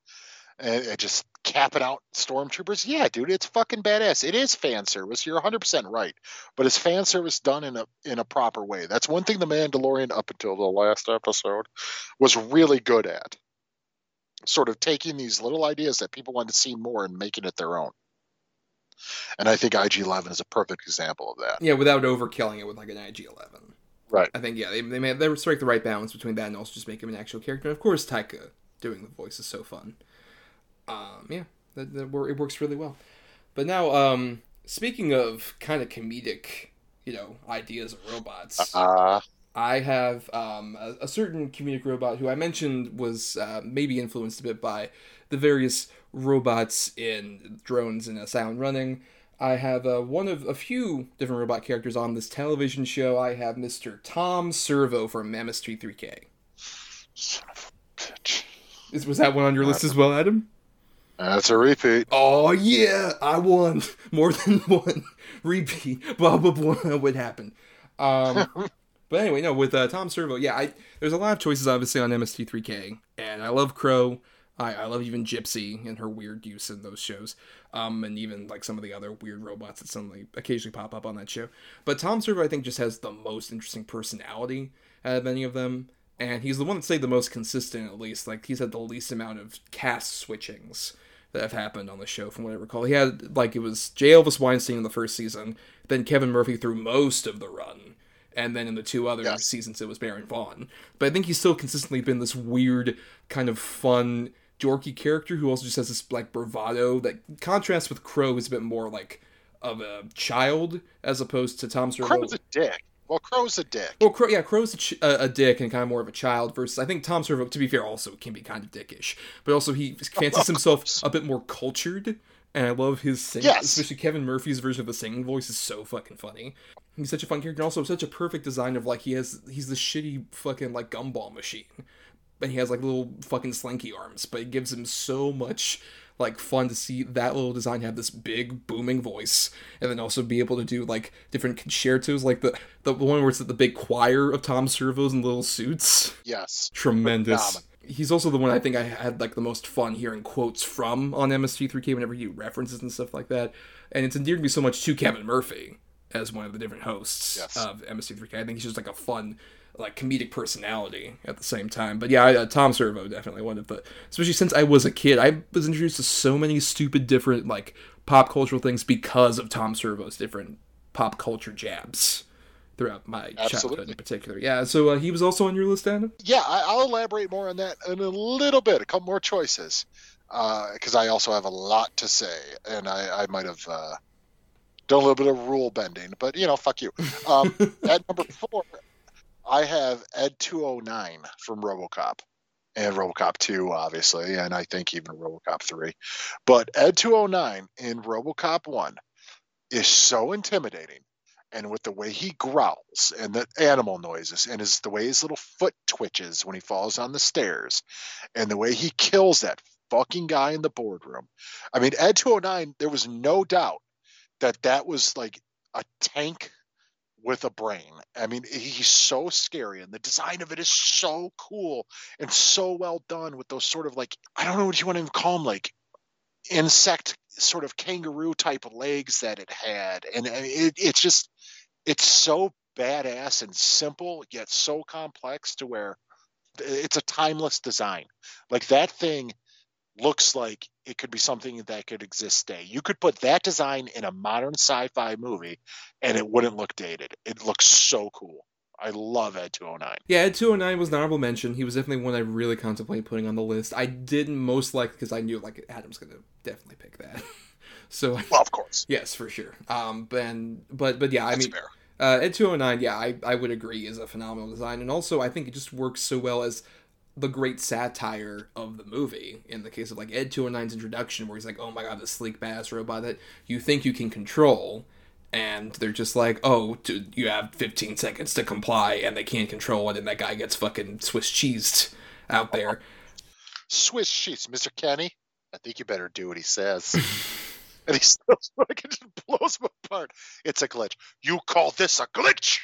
and, and just capping out stormtroopers. Yeah, dude, it's fucking badass. It is fan service. You're 100 percent right, but it's fan service done in a in a proper way. That's one thing the Mandalorian up until the last episode was really good at. Sort of taking these little ideas that people want to see more and making it their own. And I think IG 11 is a perfect example of that. Yeah, without overkilling it with like an IG 11. Right. I think yeah, they they made they strike the right balance between that and also just make him an actual character. And of course, Taika doing the voice is so fun. Um, yeah, that, that it works really well. But now, um, speaking of kind of comedic, you know, ideas of robots, Uh, I have um, a, a certain comedic robot who I mentioned was uh, maybe influenced a bit by the various robots in drones in Silent Running. I have uh, one of a few different robot characters on this television show. I have Mr. Tom Servo from MST3K. son of a bitch. Is, was that one on your list as well, Adam? That's a repeat. Oh yeah, I won more than one repeat. Blah blah blah would happen. Um, but anyway, no, with uh, Tom Servo, yeah, I there's a lot of choices obviously on MST3K, and I love Crow. I, I love even Gypsy and her weird use in those shows, um, and even like some of the other weird robots that suddenly occasionally pop up on that show. But Tom Servo, I think, just has the most interesting personality out of any of them, and he's the one that stayed the most consistent, at least. Like he's had the least amount of cast switchings that have happened on the show, from what I recall. He had like it was J. Elvis Weinstein in the first season, then Kevin Murphy through most of the run, and then in the two other Yes. seasons it was Baron Vaughn. But I think he's still consistently been this weird, kind of fun, dorky character who also just has this like bravado that contrasts with Crow, who's a bit more like of a child as opposed to Tom Servo. Crow's a dick. Well, Crow's a dick. Well, Crow, yeah, Crow's a, ch- a, a dick and kind of more of a child. Versus, I think Tom Servo, to be fair, also can be kind of dickish, but also he fancies himself a bit more cultured. And I love his singing, Yes. especially Kevin Murphy's version of the singing voice is so fucking funny. He's such a fun character, and also such a perfect design of like he has he's the shitty fucking like gumball machine, and he has like little fucking slinky arms, but it gives him so much like fun to see that little design have this big booming voice and then also be able to do like different concertos like the the one where it's the big choir of Tom Servos in little suits Yes. tremendous Phenomenal. he's also the one I think I had like the most fun hearing quotes from on MST3K whenever he references and stuff like that and it's endeared me so much to Kevin Murphy as one of the different hosts Yes. of MST3K I think he's just like a fun like comedic personality at the same time. But yeah, I, uh, Tom Servo definitely one of the, especially since I was a kid, I was introduced to so many stupid different like pop cultural things because of Tom Servo's different pop culture jabs throughout my childhood in particular. Yeah, so uh, he was also on your list, Adam. Yeah, I, I'll elaborate more on that in a little bit. A couple more choices. because I also have a lot to say, and I, I might have uh, done a little bit of rule bending, but you know, fuck you. Um, at number four, I have Ed 209 from RoboCop and RoboCop 2, obviously, and I think even RoboCop 3. But Ed 209 in RoboCop 1 is so intimidating. And with the way he growls and the animal noises and his the way his little foot twitches when he falls on the stairs and the way he kills that fucking guy in the boardroom. I mean, Ed 209, there was no doubt that that was like a tank with a brain. I mean, he's so scary, and the design of it is so cool and so well done with those sort of like I don't know what you want to call them, like insect sort of kangaroo type legs that it had, and uh, it, it's just it's so badass and simple yet so complex to where uh, it's a timeless design. Like that thing looks like it could be something that could exist today. You could put that design in a modern sci-fi movie and it wouldn't look dated. It looks so cool. I love Ed 209. Yeah, Ed 209 was an honorable mention. He was definitely one I really contemplated putting on the list. I didn't most like because I knew like Adam's gonna definitely pick that. so well, of course, yes, for sure. Um, but but but yeah, That's I mean, uh, Ed 209, yeah, I I would agree is a phenomenal design, and also I think it just works so well as the great satire of the movie in the case of like Ed 209's introduction where he's like, "Oh my god, this sleek badass robot that you think you can control." And they're just like, "Oh, dude, you have 15 seconds to comply," and they can't control it, and that guy gets fucking Swiss cheesed out there. Swiss cheese, Mr. Kinney. I think you better do what he says. and he still fucking just blows him apart. It's a glitch. You call this a glitch?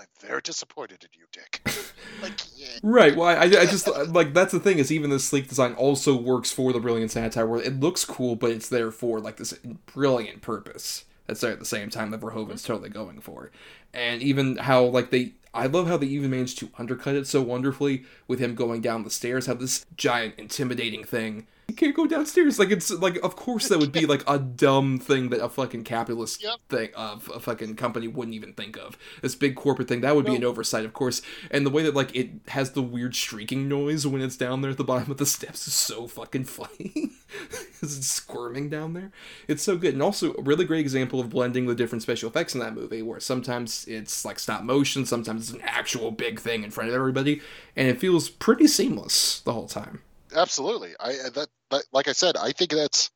I'm very disappointed in you, Dick. like, yeah. Right. Well, I, I just like that's the thing is even the sleek design also works for the brilliant satire where it looks cool, but it's there for like this brilliant purpose that's there at the same time that Verhoeven's mm-hmm. totally going for, and even how like they. I love how they even managed to undercut it so wonderfully with him going down the stairs. How this giant, intimidating thing you can't go downstairs. Like it's like of course that would be like a dumb thing that a fucking capitalist yep. thing of a fucking company wouldn't even think of. This big corporate thing that would be an oversight, of course. And the way that like it has the weird streaking noise when it's down there at the bottom of the steps is so fucking funny. it's squirming down there. It's so good, and also a really great example of blending the different special effects in that movie, where sometimes it's like stop motion, sometimes it's an actual big thing in front of everybody, and it feels pretty seamless the whole time absolutely. I uh, that, that like I said, I think that's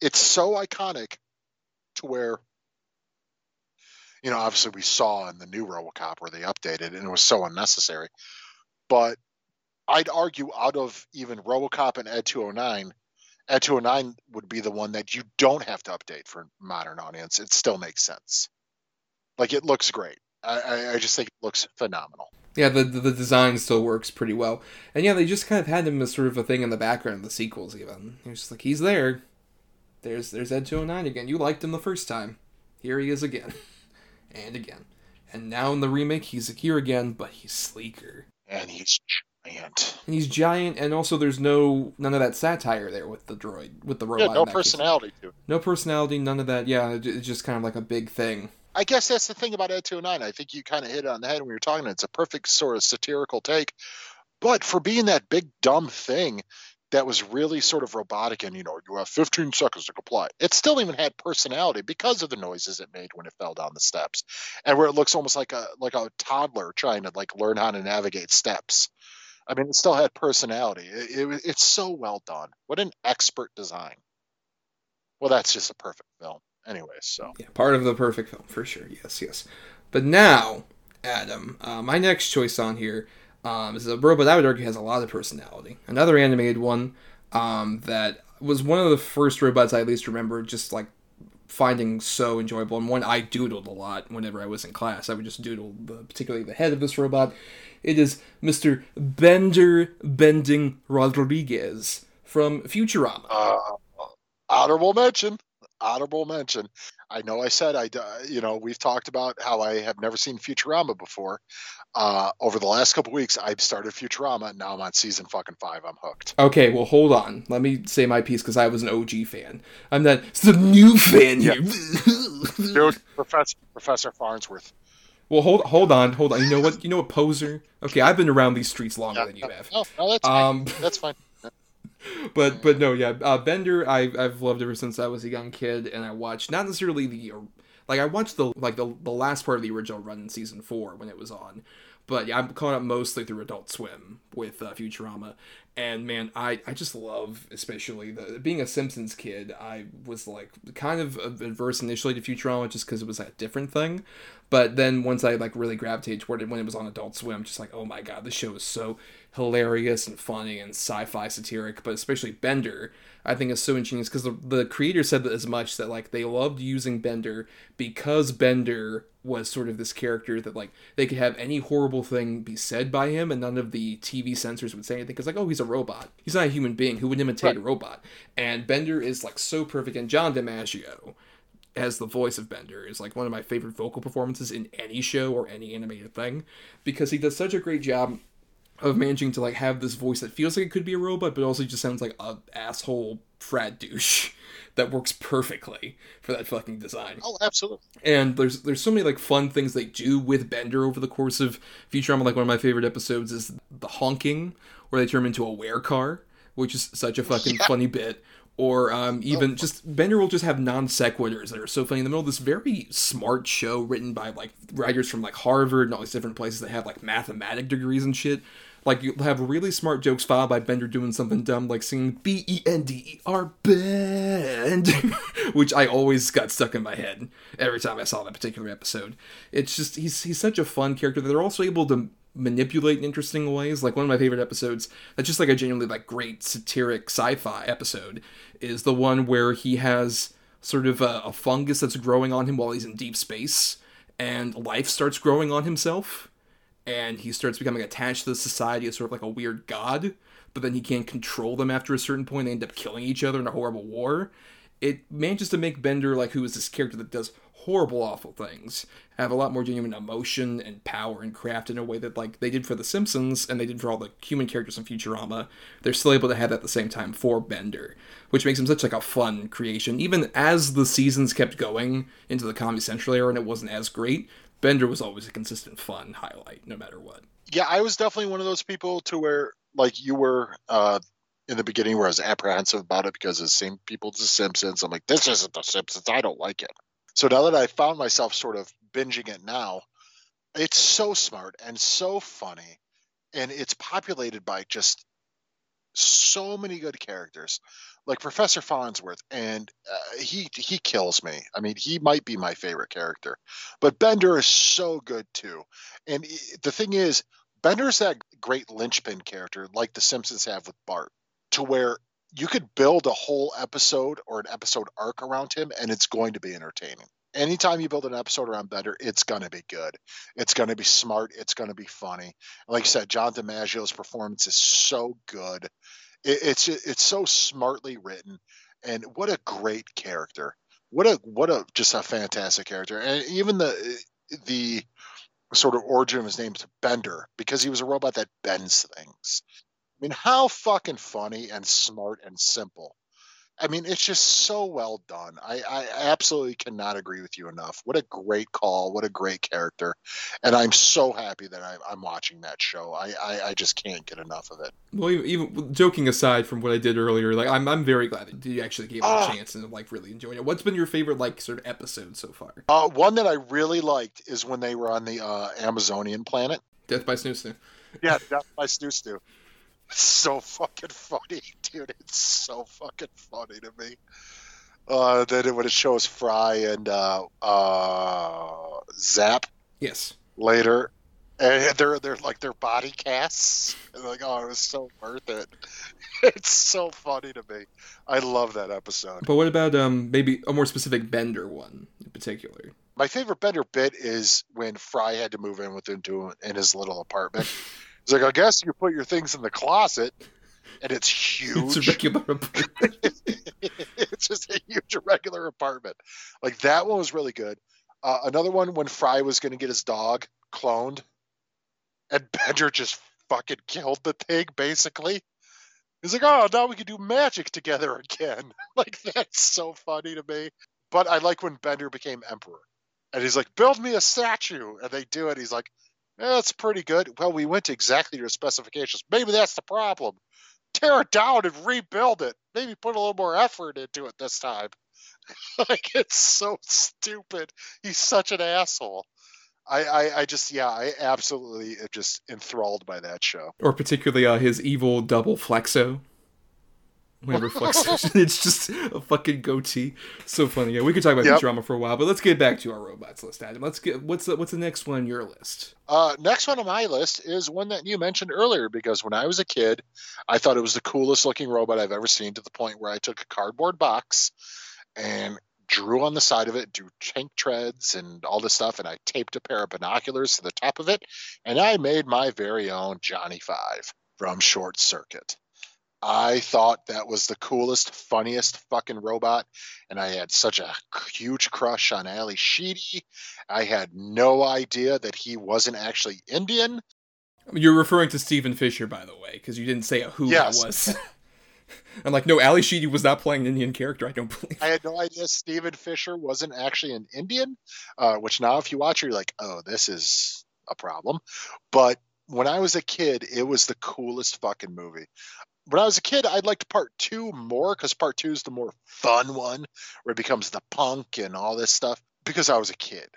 it's so iconic to where you know, obviously we saw in the new RoboCop where they updated and it was so unnecessary. But I'd argue out of even RoboCop and Ed 209, Ed 209 would be the one that you don't have to update for modern audience. It still makes sense. Like it looks great. I, I just think it looks phenomenal yeah, the, the, the design still works pretty well, and yeah, they just kind of had him as sort of a thing in the background of the sequels. Even he's just like he's there. There's there's Ed 209 again. You liked him the first time. Here he is again, and again, and now in the remake he's here again, but he's sleeker and he's giant. And he's giant, and also there's no none of that satire there with the droid with the robot. Yeah, no personality case. to it. No personality, none of that. Yeah, it's just kind of like a big thing. I guess that's the thing about Ed 209. I think you kind of hit it on the head when you were talking. It's a perfect sort of satirical take. But for being that big dumb thing that was really sort of robotic and you know you have 15 seconds to comply it still even had personality because of the noises it made when it fell down the steps and where it looks almost like a like a toddler trying to like learn how to navigate steps i mean it still had personality it, it, it's so well done what an expert design well that's just a perfect film anyways. So yeah, part of the perfect film for sure. Yes, yes. But now, Adam, uh, my next choice on here um, is a robot I would argue has a lot of personality. Another animated one um, that was one of the first robots I at least remember just like finding so enjoyable and one I doodled a lot whenever I was in class. I would just doodle the, particularly the head of this robot. It is Mr. Bender Bending Rodriguez from Futurama. Uh, honorable mention honorable mention. I know I said I, you know, we've talked about how I have never seen Futurama before. Uh, over the last couple weeks, I've started Futurama, and now I'm on season fucking five. I'm hooked. Okay, well, hold on. Let me say my piece because I was an OG fan. I'm not some new fan here. Dude, Professor Professor Farnsworth. Well, hold hold on, hold on. You know what? You know what, poser. Okay, I've been around these streets longer yeah, than you have. No, no, that's um, fine. That's fine. but but no, yeah, uh, Bender, I I've loved ever since I was a young kid, and I watched not necessarily the like I watched the like the the last part of the original run in season four when it was on, but yeah, I'm caught up mostly through Adult Swim with uh, Futurama, and man, I I just love, especially the being a Simpsons kid. I was like kind of adverse initially to Futurama just because it was a different thing, but then once I like really gravitated toward it when it was on Adult Swim, just like oh my god, this show is so hilarious and funny and sci-fi satiric, but especially Bender. I think is so ingenious because the, the creator said that as much that like they loved using Bender because Bender was sort of this character that like they could have any horrible thing be said by him and none of the TV censors would say anything because like oh he's a robot he's not a human being who would imitate right. a robot and Bender is like so perfect and John DiMaggio as the voice of Bender is like one of my favorite vocal performances in any show or any animated thing because he does such a great job of managing to like have this voice that feels like it could be a robot but also just sounds like a asshole frat douche that works perfectly for that fucking design. Oh, absolutely. And there's there's so many like fun things they do with Bender over the course of Futurama. Like one of my favorite episodes is the honking, where they turn him into a wear car, which is such a fucking yeah. funny bit. Or um, even oh. just Bender will just have non sequiturs that are so funny in the middle of this very smart show written by like writers from like Harvard and all these different places that have like mathematic degrees and shit like you'll have really smart jokes followed by Bender doing something dumb like singing B E N D E R bend, which I always got stuck in my head every time I saw that particular episode. It's just he's he's such a fun character that they're also able to manipulate in interesting ways. Like one of my favorite episodes, that's just like a genuinely like great satiric sci-fi episode, is the one where he has sort of a, a fungus that's growing on him while he's in deep space, and life starts growing on himself and he starts becoming attached to the society as sort of like a weird god, but then he can't control them after a certain point. They end up killing each other in a horrible war. It manages to make Bender, like, who is this character that does horrible, awful things, have a lot more genuine emotion and power and craft in a way that, like, they did for The Simpsons and they did for all the human characters in Futurama. They're still able to have that at the same time for Bender, which makes him such, like, a fun creation. Even as the seasons kept going into the Comedy Central era and it wasn't as great, Bender was always a consistent fun highlight, no matter what. Yeah, I was definitely one of those people to where, like you were uh, in the beginning, where I was apprehensive about it because the same people as The Simpsons. I'm like, this isn't The Simpsons. I don't like it. So now that I found myself sort of binging it now, it's so smart and so funny, and it's populated by just so many good characters like Professor Farnsworth, and uh, he he kills me. I mean, he might be my favorite character, but Bender is so good too. And the thing is, Bender's that great linchpin character, like The Simpsons have with Bart, to where you could build a whole episode or an episode arc around him, and it's going to be entertaining. Anytime you build an episode around Bender, it's going to be good. It's going to be smart. It's going to be funny. like I said, John DiMaggio's performance is so good it, it's it's so smartly written, and what a great character! What a what a just a fantastic character, and even the the sort of origin of his name is Bender because he was a robot that bends things. I mean, how fucking funny and smart and simple I mean, it's just so well done. I, I absolutely cannot agree with you enough. What a great call. What a great character. And I'm so happy that I, I'm watching that show. I, I, I, just can't get enough of it. Well, even, joking aside from what I did earlier, like I'm, I'm very glad that you actually gave it a uh, chance and like really enjoying it. What's been your favorite like sort of episode so far? Uh, one that I really liked is when they were on the uh, Amazonian planet. Death by Snu Snu. Yeah, Death by Snu Snu so fucking funny, dude. It's so fucking funny to me. Uh, then when it shows Fry and uh, uh, Zap, yes, later, and they're they're like their body casts, and like, oh, it was so worth it. It's so funny to me. I love that episode. But what about um maybe a more specific Bender one in particular? My favorite Bender bit is when Fry had to move in with him to in his little apartment. He's like, I guess you put your things in the closet, and it's huge. It's a regular apartment. it's just a huge regular apartment. Like that one was really good. Uh, another one when Fry was going to get his dog cloned, and Bender just fucking killed the thing. Basically, he's like, "Oh, now we can do magic together again." like that's so funny to me. But I like when Bender became emperor, and he's like, "Build me a statue," and they do it. He's like, that's pretty good. Well, we went to exactly your specifications. Maybe that's the problem. tear it down and rebuild it. Maybe put a little more effort into it this time. like it's so stupid. He's such an asshole. I, I, I just yeah I absolutely am just enthralled by that show. Or particularly uh, his evil double flexo. Flexo, it's just a fucking goatee. So funny. Yeah, we could talk about Yep. the drama for a while, but let's get back to our robots list, Adam. Let's get what's the, what's the next one on your list? Uh, next one on my list is one that you mentioned earlier because when I was a kid, I thought it was the coolest looking robot I've ever seen to the point where I took a cardboard box and drew on the side of it, drew tank treads and all this stuff, and I taped a pair of binoculars to the top of it, and I made my very own Johnny Five from Short Circuit. I thought that was the coolest, funniest fucking robot, and I had such a huge crush on Ally Sheedy. I had no idea that he wasn't actually Indian. You're referring to Stephen Fisher, by the way, because you didn't say who Yes. that was. I'm like, no, Ally Sheedy was not playing an Indian character. I don't believe. I had no idea Stephen Fisher wasn't actually an Indian, uh, which now if you watch it, you're like, oh, this is a problem. But when I was a kid, it was the coolest fucking movie. When I was a kid, I liked part two more because part two is the more fun one where it becomes the punk and all this stuff because I was a kid.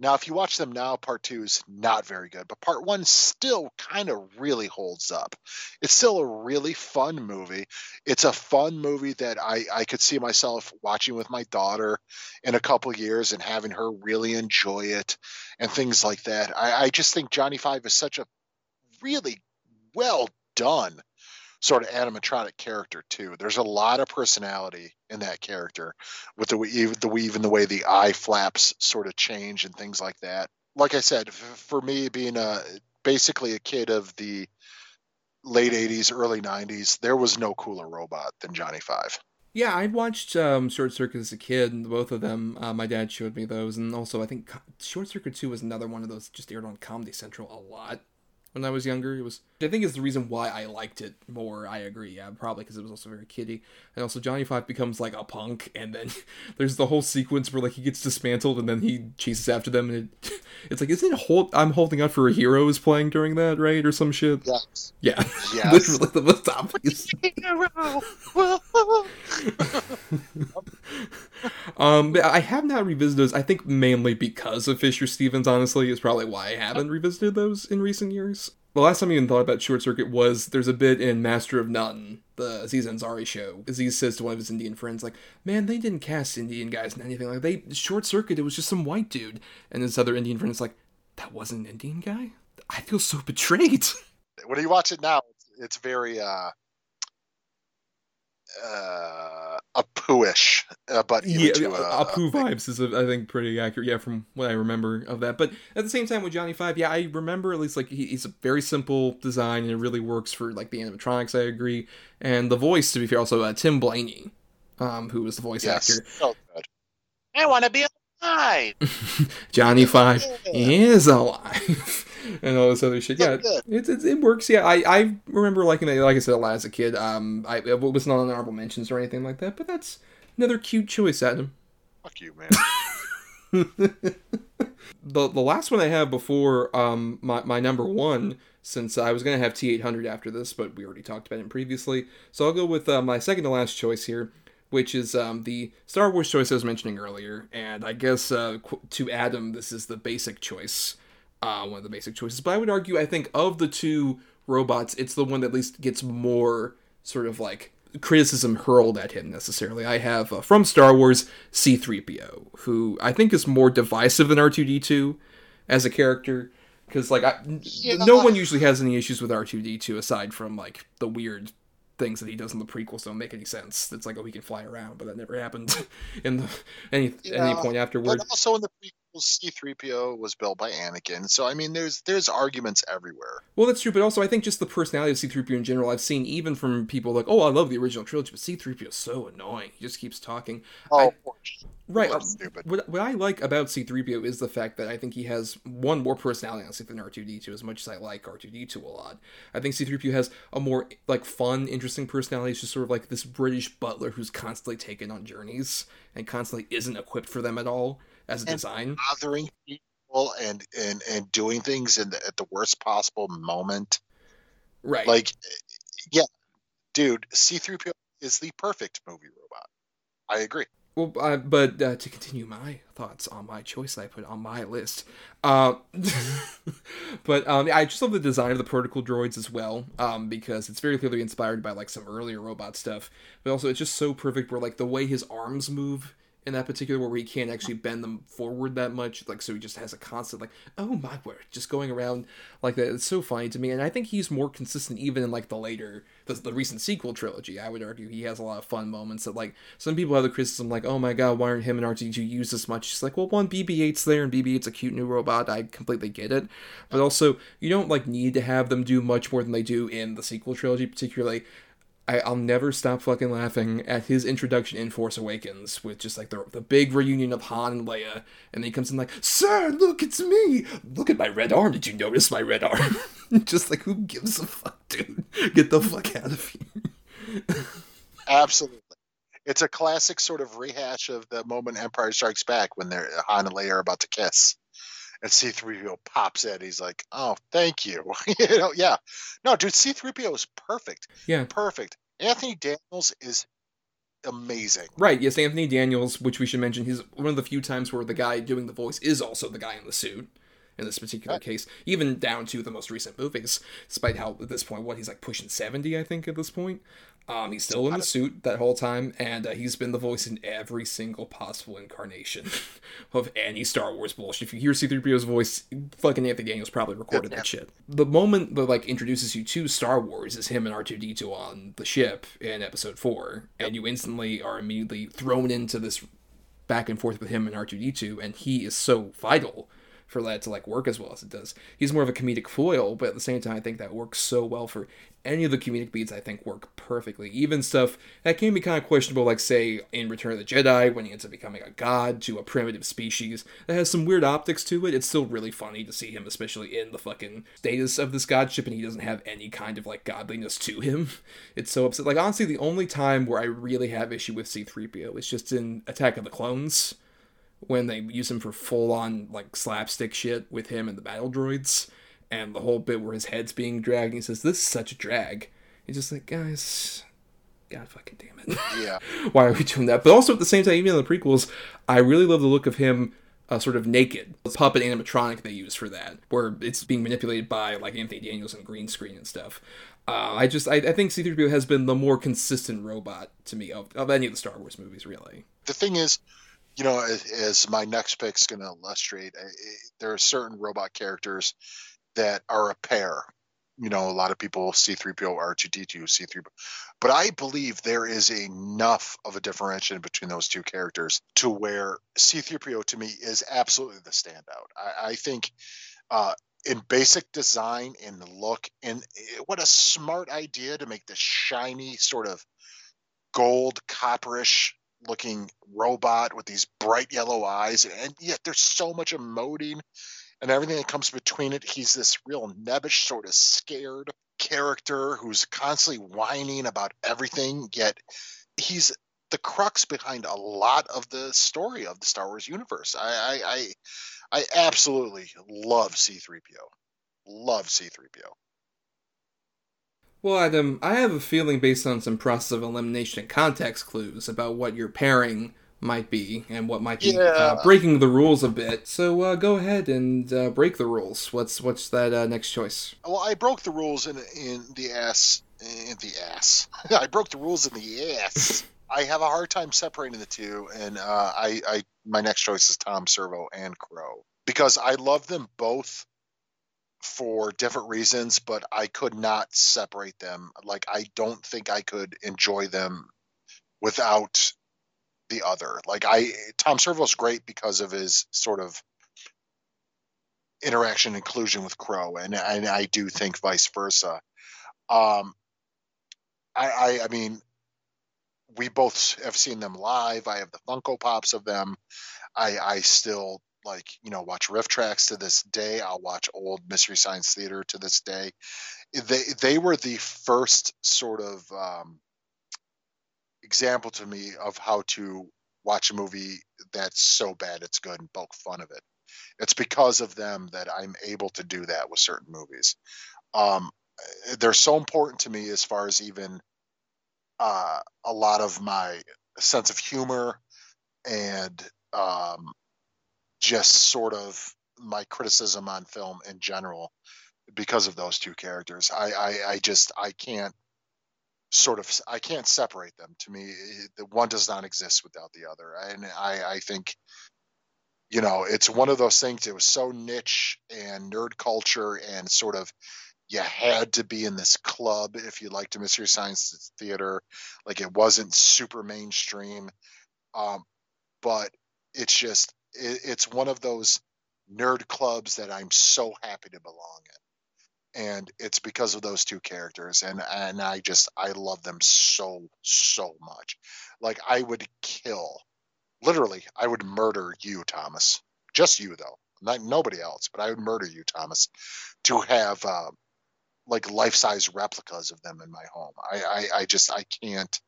Now, if you watch them now, part two is not very good, but part one still kind of really holds up. It's still a really fun movie. It's a fun movie that I, I could see myself watching with my daughter in a couple years and having her really enjoy it and things like that. I, I just think Johnny Five is such a really well done sort of animatronic character too. There's a lot of personality in that character with the the even the way the eye flaps sort of change and things like that. Like I said, for me being a basically a kid of the late 80s early 90s there was no cooler robot than johnny five Yeah, I watched um, Short Circuit as a kid, and both of them, uh, my dad showed me those, and also I think Short Circuit Two was another one of those just aired on Comedy Central a lot when I was younger. It was, I think, is the reason why I liked it more. I agree, yeah, probably because it was also very kiddie, and also Johnny Five becomes like a punk, and then there's the whole sequence where like he gets dismantled, and then he chases after them, and it, it's like, isn't it hold, I'm holding out for a hero is playing during that, right, or some shit? yes Yeah, Yes. literally the most obvious. Um, but I have not revisited those. I think mainly because of Fisher Stevens. Honestly, is probably why I haven't revisited those in recent years. The last time I even thought about Short Circuit was there's a bit in Master of None, the Aziz Ansari show. Aziz says to one of his Indian friends, like, "Man, they didn't cast Indian guys in anything like they Short Circuit. It was just some white dude." And this other Indian friend is like, "That wasn't an Indian guy. I feel so betrayed." when you watch it now it's, it's very uh uh apu-ish uh, but yeah, to, uh, Apu vibes is, I think, pretty accurate. Yeah, from what I remember of that. But at the same time, with Johnny Five, yeah, I remember at least like he, he's a very simple design and it really works for like the animatronics. I agree, and the voice, to be fair, also uh, Tim Blaney, um, who was the voice yes actor. so good i want to be alive Johnny Five Yeah. is alive. And all this other shit, yeah, it, it, it works. Yeah, I, I remember liking it. Like I said, a lot as a kid. Um, I it was not on honorable mentions or anything like that, but that's another cute choice, Adam. fuck you man the the last one I have before um my, my number one, since I was gonna have T eight hundred after this, but we already talked about it previously. So I'll go with uh, my second to last choice here, which is um the Star Wars choice I was mentioning earlier, and I guess uh, qu- to Adam this is the basic choice, uh one of the basic choices. But I would argue I think of the two robots, it's the one that at least gets more sort of like criticism hurled at him necessarily. I have uh, from Star Wars C3PO, who I think is more divisive than R2D2 as a character because like I, Yeah. no one usually has any issues with R2D2 aside from like the weird things that he does in the prequels don't make any sense. It's like oh he can fly around, but that never happened in the, any any Yeah, point but afterward. also in the prequels c3po was built by anakin so i mean there's there's arguments everywhere Well, that's true, but also I think just the personality of C3PO in general, I've seen even from people like, oh, I love the original trilogy, but C3PO is so annoying. He just keeps talking. oh I- Right. That's uh, stupid. What, what I like about C3PO is the fact that I think he has one more personality honestly than R2D2 as much as I like R2D2 a lot. I think C3PO has a more like fun, interesting personality. It's just sort of like this British butler who's constantly taken on journeys and constantly isn't equipped for them at all as a And- design. bothering people and and and doing things in the, at the worst possible moment Right. like yeah dude, C3PO is the perfect movie robot. I agree. Well, uh, but uh, to continue my thoughts on my choice I put on my list, uh, but um, I just love the design of the protocol droids as well, um, because it's very clearly inspired by like some earlier robot stuff. But also, it's just so perfect where like the way his arms move in that particular where he can't actually bend them forward that much like so he just has a constant like oh my word just going around like that. It's so funny to me and i think he's more consistent even in like the later the, the recent sequel trilogy. I would argue he has a lot of fun moments that like some people have the criticism like oh my god why aren't him and r2 used as much? It's like well one bb8's there and bb8's a cute new robot. I completely get it. But also you don't like need to have them do much more than they do in the sequel trilogy particularly I, will never stop fucking laughing at his introduction in Force Awakens with just like the, the big reunion of Han and Leia, and then he comes in like, Sir, look, it's me! Look at my red arm. Did you notice my red arm? just like, who gives a fuck, dude? Get the fuck out of here. Absolutely. It's a classic sort of rehash of the moment Empire Strikes Back when they're Han and Leia are about to kiss and C3PO pops in. He's like, "Oh, thank you." you know, yeah. No, dude, C3PO is perfect. Yeah, perfect. Anthony Daniels is amazing. Right. Yes, Anthony Daniels, which we should mention, he's one of the few times where the guy doing the voice is also the guy in the suit in this particular right. case, even down to the most recent movies, despite how at this point, what he's like pushing 70, I think, at this point. Um, he's still in the suit that whole time, and uh, he's been the voice in every single possible incarnation of any Star Wars bullshit. If you hear C-3PO's voice, fucking Anthony Daniels probably recorded that shit. The moment that like introduces you to Star Wars is him and R2D2 on the ship in Episode Four, and you instantly are immediately thrown into this back and forth with him and R2D2, and he is so vital for that to like work as well as it does. He's more of a comedic foil, but at the same time, I think that works so well for any of the comedic beats. I think work perfectly. Even stuff that can be kind of questionable, like say in Return of the Jedi, when he ends up becoming a god to a primitive species that has some weird optics to it. It's still really funny to see him, especially in the fucking status of this godship, and he doesn't have any kind of like godliness to him. It's so upset. Like honestly, the only time where I really have issue with C-3PO is just in Attack of the Clones when they use him for full on like slapstick shit with him and the battle droids and the whole bit where his head's being dragged and he says this is such a drag. He's just like guys god fucking damn it. Yeah. Why are we doing that? But also at the same time even in the prequels i really love the look of him uh, sort of naked. The puppet animatronic they use for that where it's being manipulated by like anthony daniels and green screen and stuff. Uh, I just I, I think C-3PO has been the more consistent robot to me of, of any of the Star Wars movies, really. The thing is, you know, as, my next pick is going to illustrate, there are certain robot characters that are a pair. You know, a lot of people C3PO, R2D2, C3PO. But I believe there is enough of a differentiation between those two characters to where C3PO to me is absolutely the standout. I, I think uh, in basic design, and look, and eh, what a smart idea to make this shiny sort of gold copperish looking robot with these bright yellow eyes, and yet there's so much emoting and everything that comes between it. He's this real nebbish, sort of scared character who's constantly whining about everything, yet he's the crux behind a lot of the story of the Star Wars universe. I I I, I absolutely love C3PO. Love C3PO. Well, Adam, I have a feeling based on some process of elimination and context clues about what your pairing might be and what might be yeah. uh, breaking the rules a bit. So uh, go ahead and uh, break the rules. What's what's that uh, next choice? Well, I broke the rules in in the ass in the ass. I broke the rules in the ass. I have a hard time separating the two, and uh, I, I my next choice is Tom Servo and Crow because I love them both for different reasons, but I could not separate them. Like I don't think I could enjoy them without the other. Like I Tom Servo's great because of his sort of interaction inclusion with Crow, and and I do think vice versa. Um, I, I I mean, we both have seen them live. I have the Funko Pops of them. I I still like you know watch RiffTrax to this day. I'll watch old mystery science theater to this day. They they were the first sort of um, example to me of how to watch a movie that's so bad it's good and poke fun of it. It's because of them that i'm able to do that with certain movies. Um, they're so important to me as far as even uh, a lot of my sense of humor and um, just sort of my criticism on film in general because of those two characters. I, I, I just I can't sort of I can't separate them. To me, the one does not exist without the other, and I, I think you know it's one of those things. It was so niche and nerd culture and sort of you had to be in this club if you liked mystery science theater. Like it wasn't super mainstream, um, but it's just it, it's one of those nerd clubs that I'm so happy to belong in. And it's because of those two characters, and and I just I love them so so much. Like I would kill, literally, I would murder you, Thomas. Just you though, not nobody else, but I would murder you, Thomas, to have uh, like life size replicas of them in my home. I, I, I just I can't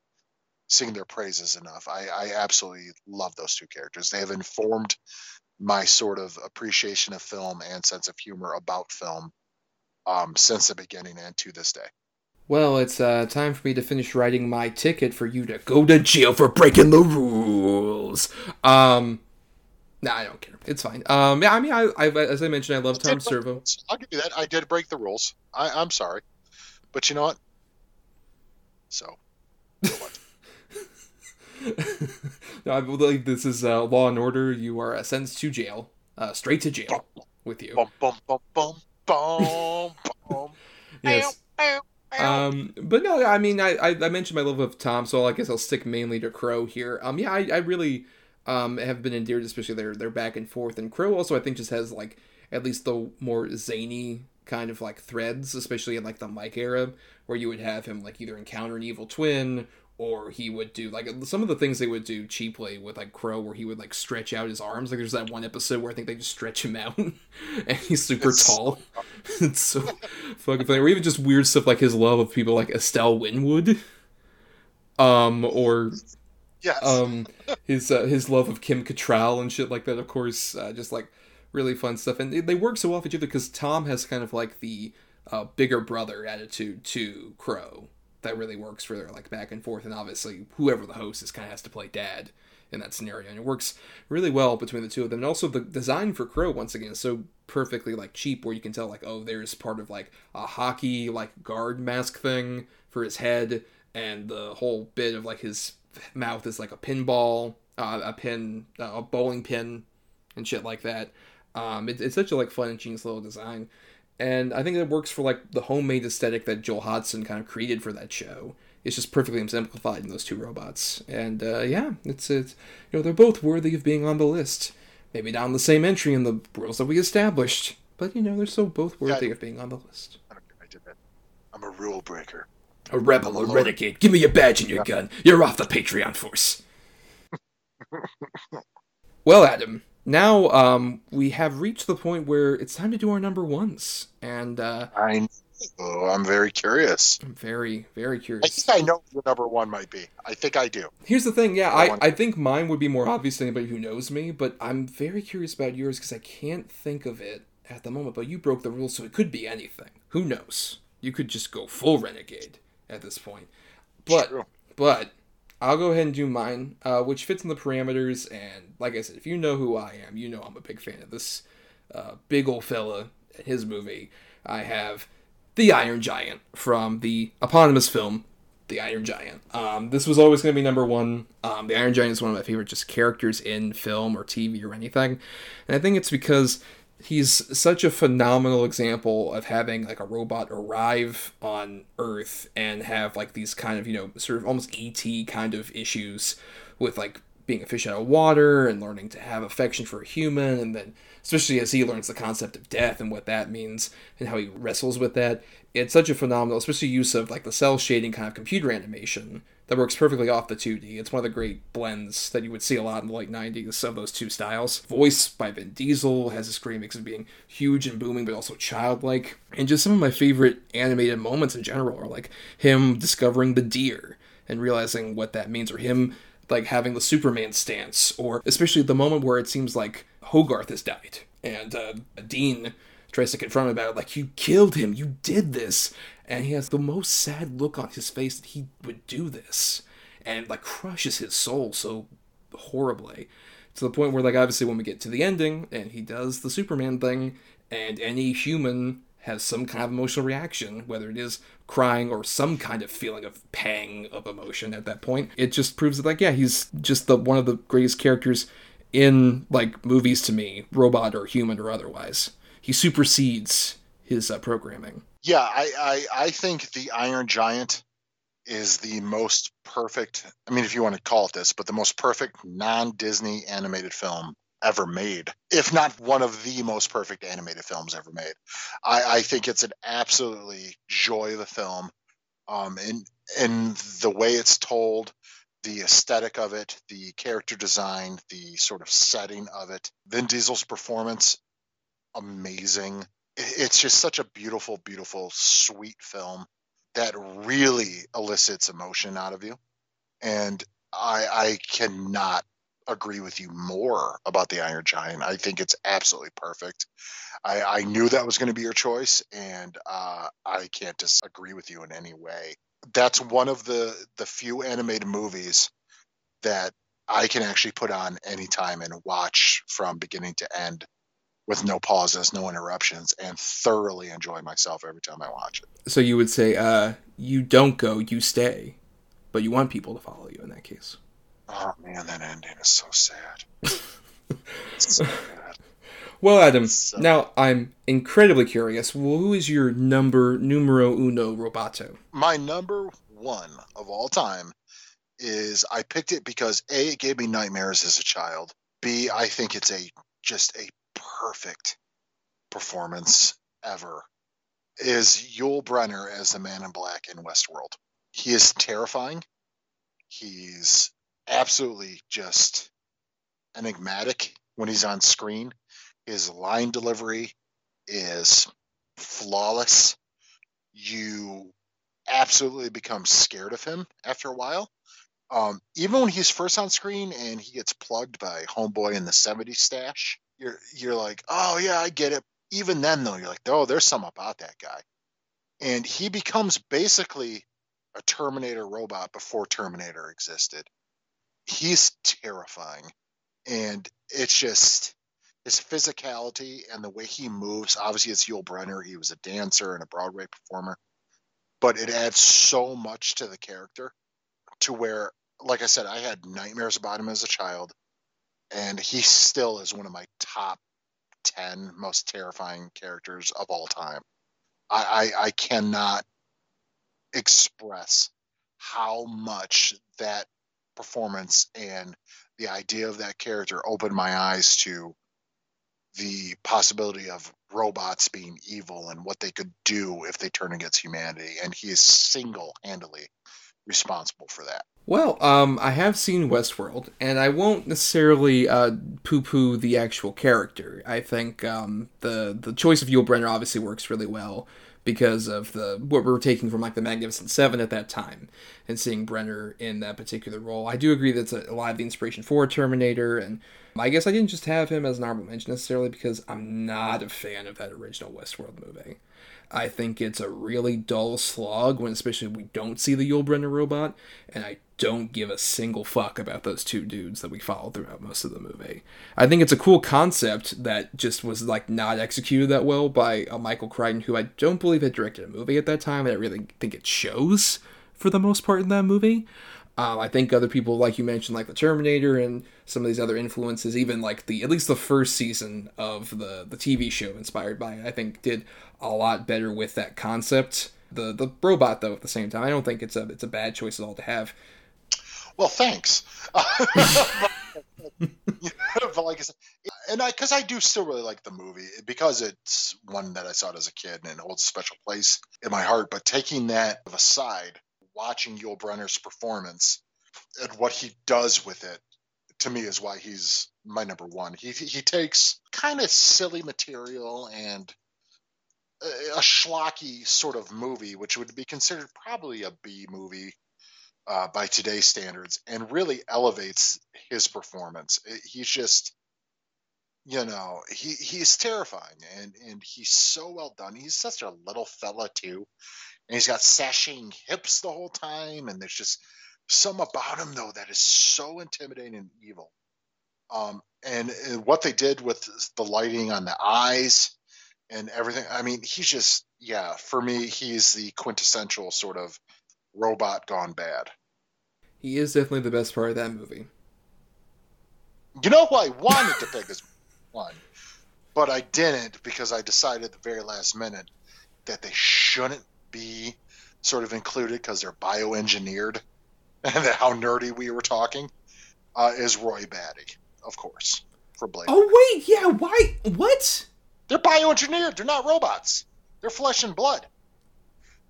sing their praises enough. I, I absolutely love those two characters. They have informed my sort of appreciation of film and sense of humor about film um, since the beginning and to this day. Well, it's uh, time for me to finish writing my ticket for you to go to jail for breaking the rules. Um, nah, I don't care. It's fine. Um, yeah, I mean, I, I as I mentioned, I love Tom Servo. I'll give you that. I did break the rules. I, I'm sorry, but you know what? So, what? No, I believe this is uh, Law and Order. You are uh, sentenced to jail, uh, straight to jail with you. Bum, bum, bum, yes. Um, but no, I mean, I, I, I mentioned my love of Tom, so I guess I'll stick mainly to Crow here. Um, yeah, I, I really um have been endeared, especially their their back and forth. And Crow also, I think, just has like at least the more zany kind of like threads, especially in like the Mike era, where you would have him like either encounter an evil twin or he would do like some of the things they would do cheaply with like Crow, where he would like stretch out his arms. Like there's that one episode where I think they just stretch him out, and he's super it's tall. So it's so fucking funny. Or even just weird stuff like his love of people like Estelle Winwood, um, or yes. um, his uh, his love of Kim Cattrall and shit like that. Of course, uh, just like really fun stuff, and they, they work so well with each other because Tom has kind of like the uh, bigger brother attitude to Crow that really works for their like back and forth and obviously whoever the host is kind of has to play dad in that scenario and it works really well between the two of them. And also the design for crow once again is so perfectly like cheap where you can tell like oh there's part of like a hockey like guard mask thing for his head and the whole bit of like his mouth is like a pinball uh, a pin uh, a bowling pin and shit like that. Um, it, it's such a like fun and genius little design and I think it works for like the homemade aesthetic that Joel Hodgson kind of created for that show. It's just perfectly exemplified in those two robots, and uh, yeah, it's it's you know they're both worthy of being on the list. Maybe not on the same entry in the rules that we established, but you know they're still both worthy yeah, of being on the list. I don't think I did that. I'm a rule breaker. A rebel, a renegade. Give me your badge and your yeah. gun. You're off the Patreon force. well, Adam, now um, we have reached the point where it's time to do our number ones, and uh, I oh, I'm very curious. I'm very very curious. I think I know what number one might be. I think I do. Here's the thing, yeah, I, I think mine would be more obvious to anybody who knows me, but I'm very curious about yours because I can't think of it at the moment. But you broke the rules, so it could be anything. Who knows? You could just go full renegade at this point. But True. but I'll go ahead and do mine, uh, which fits in the parameters. And like I said, if you know who I am, you know I'm a big fan of this uh, big old fella and his movie. I have the Iron Giant from the eponymous film, The Iron Giant. Um, this was always going to be number one. Um, the Iron Giant is one of my favorite just characters in film or TV or anything, and I think it's because he's such a phenomenal example of having like a robot arrive on earth and have like these kind of you know sort of almost et kind of issues with like being a fish out of water and learning to have affection for a human and then especially as he learns the concept of death and what that means and how he wrestles with that it's such a phenomenal especially use of like the cell shading kind of computer animation that works perfectly off the 2D. It's one of the great blends that you would see a lot in the late 90s of those two styles. Voice by Vin Diesel has this great mix of being huge and booming, but also childlike. And just some of my favorite animated moments in general are like him discovering the deer and realizing what that means, or him like having the Superman stance, or especially the moment where it seems like Hogarth has died and uh, Dean tries to confront him about it, like you killed him, you did this, and he has the most sad look on his face that he would do this, and like crushes his soul so horribly to the point where like obviously when we get to the ending and he does the Superman thing, and any human has some kind of emotional reaction, whether it is crying or some kind of feeling of pang of emotion at that point. It just proves that like yeah, he's just the one of the greatest characters in like movies to me, robot or human or otherwise. He supersedes his uh, programming. Yeah, I, I I think the Iron Giant is the most perfect. I mean, if you want to call it this, but the most perfect non-Disney animated film ever made, if not one of the most perfect animated films ever made. I, I think it's an absolutely joy of a film. Um, in in the way it's told, the aesthetic of it, the character design, the sort of setting of it. Vin Diesel's performance, amazing. It's just such a beautiful, beautiful, sweet film that really elicits emotion out of you. And I, I cannot agree with you more about the Iron Giant. I think it's absolutely perfect. I, I knew that was going to be your choice, and uh, I can't disagree with you in any way. That's one of the the few animated movies that I can actually put on anytime and watch from beginning to end with no pauses, no interruptions, and thoroughly enjoy myself every time I watch it. So you would say, uh, you don't go, you stay, but you want people to follow you in that case. Oh man, that ending is so sad. so sad. Well, Adam, so... now I'm incredibly curious. Who is your number numero uno roboto? My number one of all time is I picked it because A, it gave me nightmares as a child. B, I think it's a just a perfect performance ever. Is Yul Brynner as the man in black in Westworld. He is terrifying. He's absolutely just enigmatic when he's on screen. His line delivery is flawless. You absolutely become scared of him after a while. Um, even when he's first on screen and he gets plugged by Homeboy in the 70s stash, you're you're like, oh yeah, I get it. Even then though, you're like, oh, there's some about that guy. And he becomes basically a Terminator robot before Terminator existed he's terrifying. And it's just his physicality and the way he moves. Obviously, it's Yul Brynner. He was a dancer and a Broadway performer, but it adds so much to the character to where, like I said, I had nightmares about him as a child, and he still is one of my top 10 most terrifying characters of all time. I, I, I cannot express how much that performance and the idea of that character opened my eyes to the possibility of robots being evil and what they could do if they turn against humanity and he is single-handedly responsible for that well um, i have seen westworld and i won't necessarily uh, poo-poo the actual character i think um, the the choice of yul Brynner obviously works really well because of the what we are taking from like the Magnificent Seven at that time, and seeing Brynner in that particular role. I do agree that's a, a lot of the inspiration for Terminator, and I guess I didn't just have him as an honorable mention necessarily because I'm not a fan of that original Westworld movie. I think it's a really dull slog when especially we don't see the Yul Brynner robot, and I don't give a single fuck about those two dudes that we follow throughout most of the movie. I think it's a cool concept that just was like not executed that well by uh, Michael Crichton, who I don't believe had directed a movie at that time. I really think it shows for the most part in that movie. Um, I think other people, like you mentioned, like the Terminator and some of these other influences, even like the at least the first season of the the TV show inspired by it, I think did a lot better with that concept. The the robot though at the same time, I don't think it's a it's a bad choice at all to have. Well, thanks. but like I said, and I because I do still really like the movie because it's one that I saw as a kid and it holds a special place in my heart. But taking that aside, watching Yul Brynner's performance and what he does with it to me is why he's my number one. He he takes kind of silly material and a schlocky sort of movie, which would be considered probably a B movie uh, by today's standards, and really elevates his performance. He's just you know, he he's terrifying and and he's so well done. He's such a little fella too, and he's got sashing hips the whole time, and there's just some about him though that is so intimidating and evil. Um, and, and what they did with the lighting on the eyes and everything. I mean, he's just yeah. For me, he's the quintessential sort of robot gone bad. He is definitely the best part of that movie. You know who I wanted to pick as one, but I didn't because I decided at the very last minute that they shouldn't be sort of included because they're bioengineered and how nerdy we were talking. Uh, is Roy Batty, of course, for Blade. Oh wait, yeah. Why? What? They're bioengineered. They're not robots. They're flesh and blood.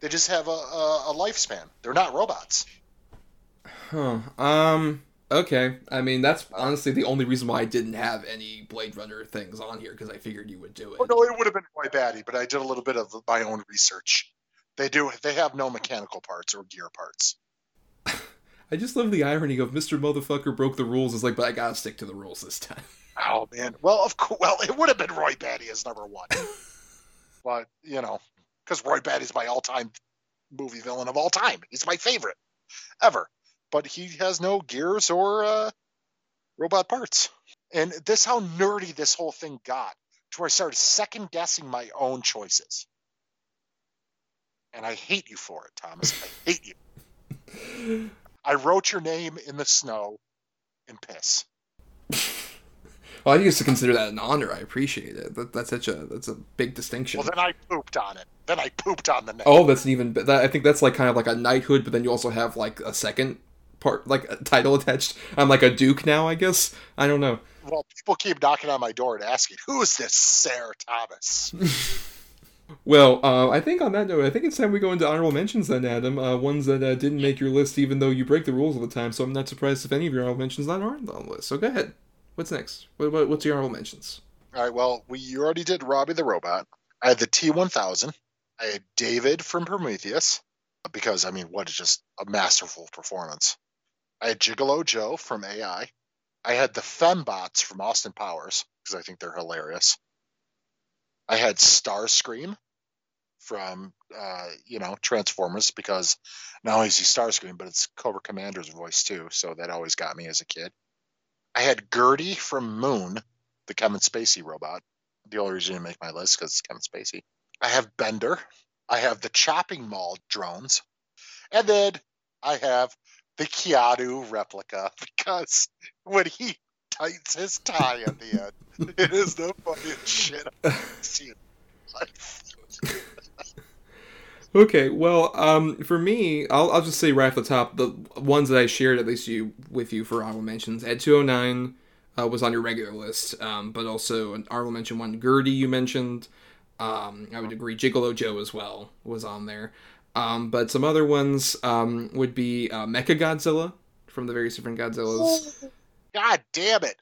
They just have a, a, a lifespan. They're not robots. Huh. Um. Okay. I mean, that's honestly the only reason why I didn't have any Blade Runner things on here because I figured you would do it. Oh, no, it would have been quite Batty, but I did a little bit of my own research. They do. They have no mechanical parts or gear parts. I just love the irony of Mr. Motherfucker broke the rules. Is like, but I gotta stick to the rules this time. Oh man. Well, of course. Well, it would have been Roy Batty as number one, but you know, because Roy Batty's my all-time movie villain of all time. He's my favorite ever. But he has no gears or uh, robot parts. And this how nerdy this whole thing got to where I started second guessing my own choices. And I hate you for it, Thomas. I hate you. I wrote your name in the snow in piss. Well, I used to consider that an honor. I appreciate it. That, that's such a that's a big distinction. Well, then I pooped on it. Then I pooped on the name. oh, that's an even. That, I think that's like kind of like a knighthood, but then you also have like a second part, like a title attached. I'm like a duke now, I guess. I don't know. Well, people keep knocking on my door and asking, "Who is this Sarah Thomas?" Well, uh, I think on that note, I think it's time we go into honorable mentions then, Adam. Uh, ones that uh, didn't make your list, even though you break the rules all the time. So I'm not surprised if any of your honorable mentions not aren't on the list. So go ahead. What's next? What, what, what's your honorable mentions? All right. Well, we you already did Robbie the Robot. I had the T1000. I had David from Prometheus because I mean, what is just a masterful performance. I had Gigolo Joe from AI. I had the Fembots from Austin Powers because I think they're hilarious. I had Starscream from uh, you know Transformers because not only is he Starscream, but it's Cobra Commander's voice too. So that always got me as a kid. I had GERTY from Moon, the Kevin Spacey robot. The only reason to make my list because it's Kevin Spacey. I have Bender. I have the Chopping Mall drones, and then I have the Keanu replica because when he tightens his tie at the end, it is the funniest shit I've seen. Okay, well, um, for me, I'll, I'll just say right off the top, the ones that I shared at least you with you for honorable mentions. Ed 209 uh, was on your regular list, um, but also an honorable mention one, GERTY you mentioned. Um, I would agree, Gigolo Joe as well was on there. Um, but some other ones um, would be uh, Mecha Godzilla from the various different Godzillas. God damn it!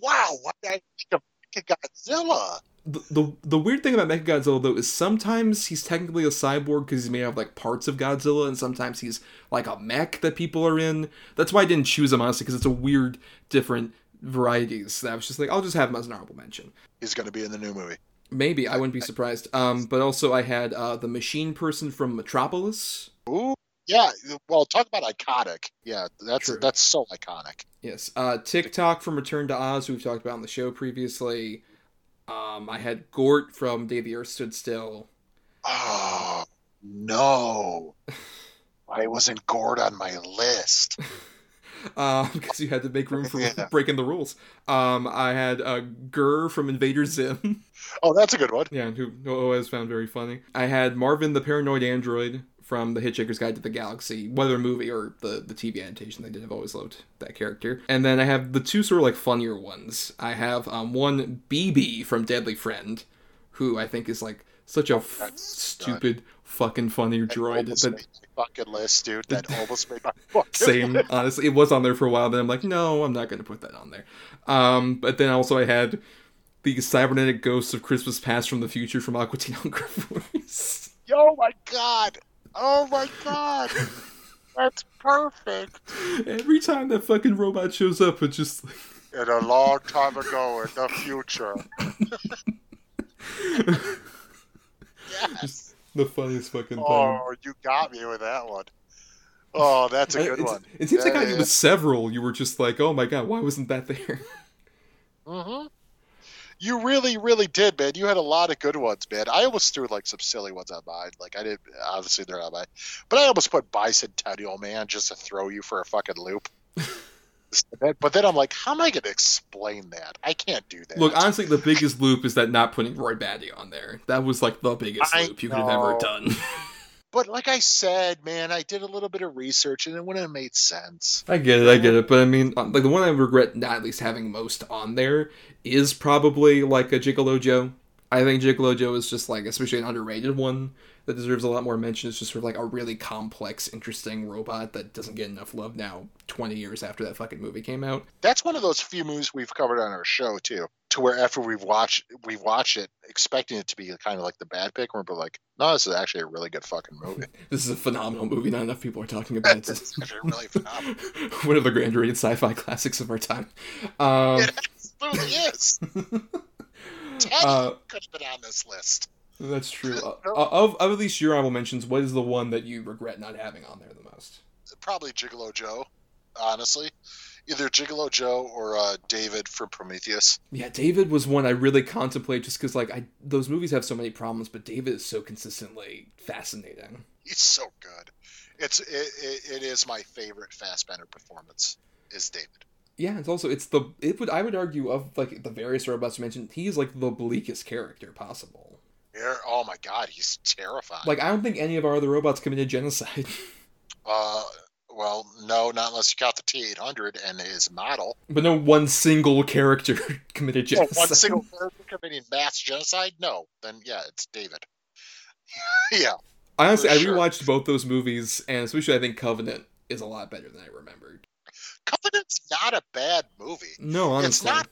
Wow, why did I think of Godzilla? The, the the weird thing about Mechagodzilla though is sometimes he's technically a cyborg because he's made out of like parts of Godzilla, and sometimes he's like a mech that people are in. That's why I didn't choose him honestly because it's a weird, different varieties. That I was just like, I'll just have him as an honorable mention. He's going to be in the new movie. Maybe I wouldn't be surprised. Um, but also I had uh, the machine person from Metropolis. Ooh, yeah. Well, talk about iconic. Yeah, that's True. that's so iconic. Yes, uh, Tik-Tok from Return to Oz, we've talked about on the show previously. Um, I had Gort from Day the Earth Stood Still. Oh no, I wasn't gored on my list. Um, because you had to make room for Yeah. breaking the rules. Um, I had uh, GIR from Invader Zim. Oh, that's a good one. yeah, who who I always found very funny. I had Marvin the Paranoid Android from The Hitchhiker's Guide to the Galaxy, whether movie or the, the TV adaptation they did. I've always loved that character. And then I have the two sort of like funnier ones. I have um, one BB from Deadly Friend, who I think is like such a f- That's stupid, fucking funny droid. Almost That, fucking list, dude. That almost made my fucking same list. honestly it was on there for a while then i'm like no i'm not going to put that on there um but then also i had the cybernetic ghosts of christmas past from the future from aqua teen hunger force Oh my god. Oh my god. That's perfect. every time that fucking robot shows up it's just like in a long time ago in the future. yes. The funniest fucking thing. Oh, you got me with that one. Oh, that's a good It's- one. It seems like you yeah. with several, you were just like, oh my god, why wasn't that there? hmm You really, really did, man. You had a lot of good ones, man. I almost threw like some silly ones on mine. Like I didn't, obviously they're not mine, but I almost put Bicentennial Man just to throw you for a fucking loop. but then I'm like, how am I going to explain that? I can't do that. Look, honestly, the biggest loop is that not putting Roy Batty on there. That was like the biggest I loop you could have ever done. but like I said, man, I did a little bit of research and it wouldn't have made sense. I get it, I get it, but I mean, um, like the one I regret not at least having most on there is probably like a Gigolo Joe. I think Gigolo Joe is just like, especially an underrated one that deserves a lot more mention. It's just sort of like a really complex, interesting robot that doesn't get enough love now, twenty years after that fucking movie came out. That's one of those few movies we've covered on our show too. To where after we've watched we watch it, expecting it to be kind of like the bad pick, we're like, no, this is actually a really good fucking movie. This is a phenomenal movie. Not enough people are talking about it. it's actually really phenomenal. one of the grand rated sci-fi classics of our time. Um, It absolutely is. Teddy Uh, could have been on this list. that's true. Uh, of, of at least your honorable mentions, what is the one that you regret not having on there the most? Probably Gigolo Joe, honestly. Either Gigolo Joe or uh, David from Prometheus. Yeah, David was one I really contemplate just because like I those movies have so many problems, but David is so consistently fascinating. He's so good. It's it, it, it is my favorite Fassbender performance. Is David? Yeah, it's also it's the it would I would argue of like the various robots you mentioned, he's like the bleakest character possible. Yeah, oh my god, he's terrifying. Like I don't think any of our other robots committed genocide. Uh, well, no, not unless you count the T800 and his model. but no one single character committed genocide. one single character committing mass genocide? No, then yeah, it's David. yeah, I honestly, I sure. rewatched both those movies, and especially I think Covenant is a lot better than I remembered. Covenant's not a bad movie. No, honestly, It's not,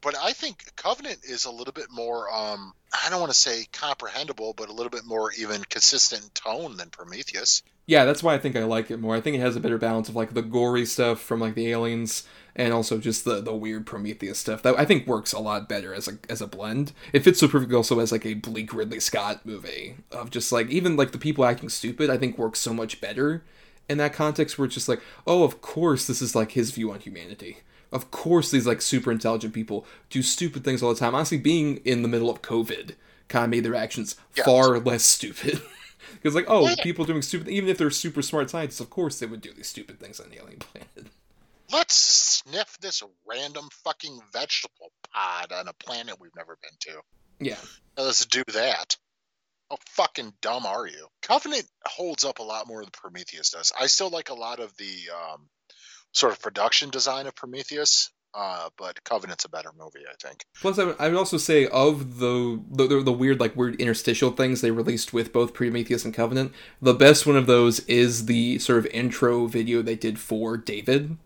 but I think Covenant is a little bit more. Um, I don't want to say comprehensible, but a little bit more even consistent tone than Prometheus. Yeah, that's why I think I like it more. I think it has a better balance of like the gory stuff from like the aliens, and also just the the weird Prometheus stuff that I think works a lot better as a as a blend. It fits so perfectly also as like a bleak Ridley Scott movie of just like even like the people acting stupid. I think works so much better in that context where it's just like, oh, of course this is like his view on humanity. Of course these like super intelligent people do stupid things all the time. Honestly, being in the middle of COVID kind of made their actions Yes. far less stupid. Because like, oh, Yeah. people doing stupid, even if they're super smart scientists, of course they would do these stupid things on the alien planet. Let's sniff this random fucking vegetable pod on a planet we've never been to. Yeah, Let's do that. How fucking dumb are you? Covenant holds up a lot more than Prometheus does. I still like a lot of the um, sort of production design of Prometheus, uh, but Covenant's a better movie, I think. Plus, I would, also say of the, the the the weird like weird interstitial things they released with both Prometheus and Covenant, the best one of those is the sort of intro video they did for David,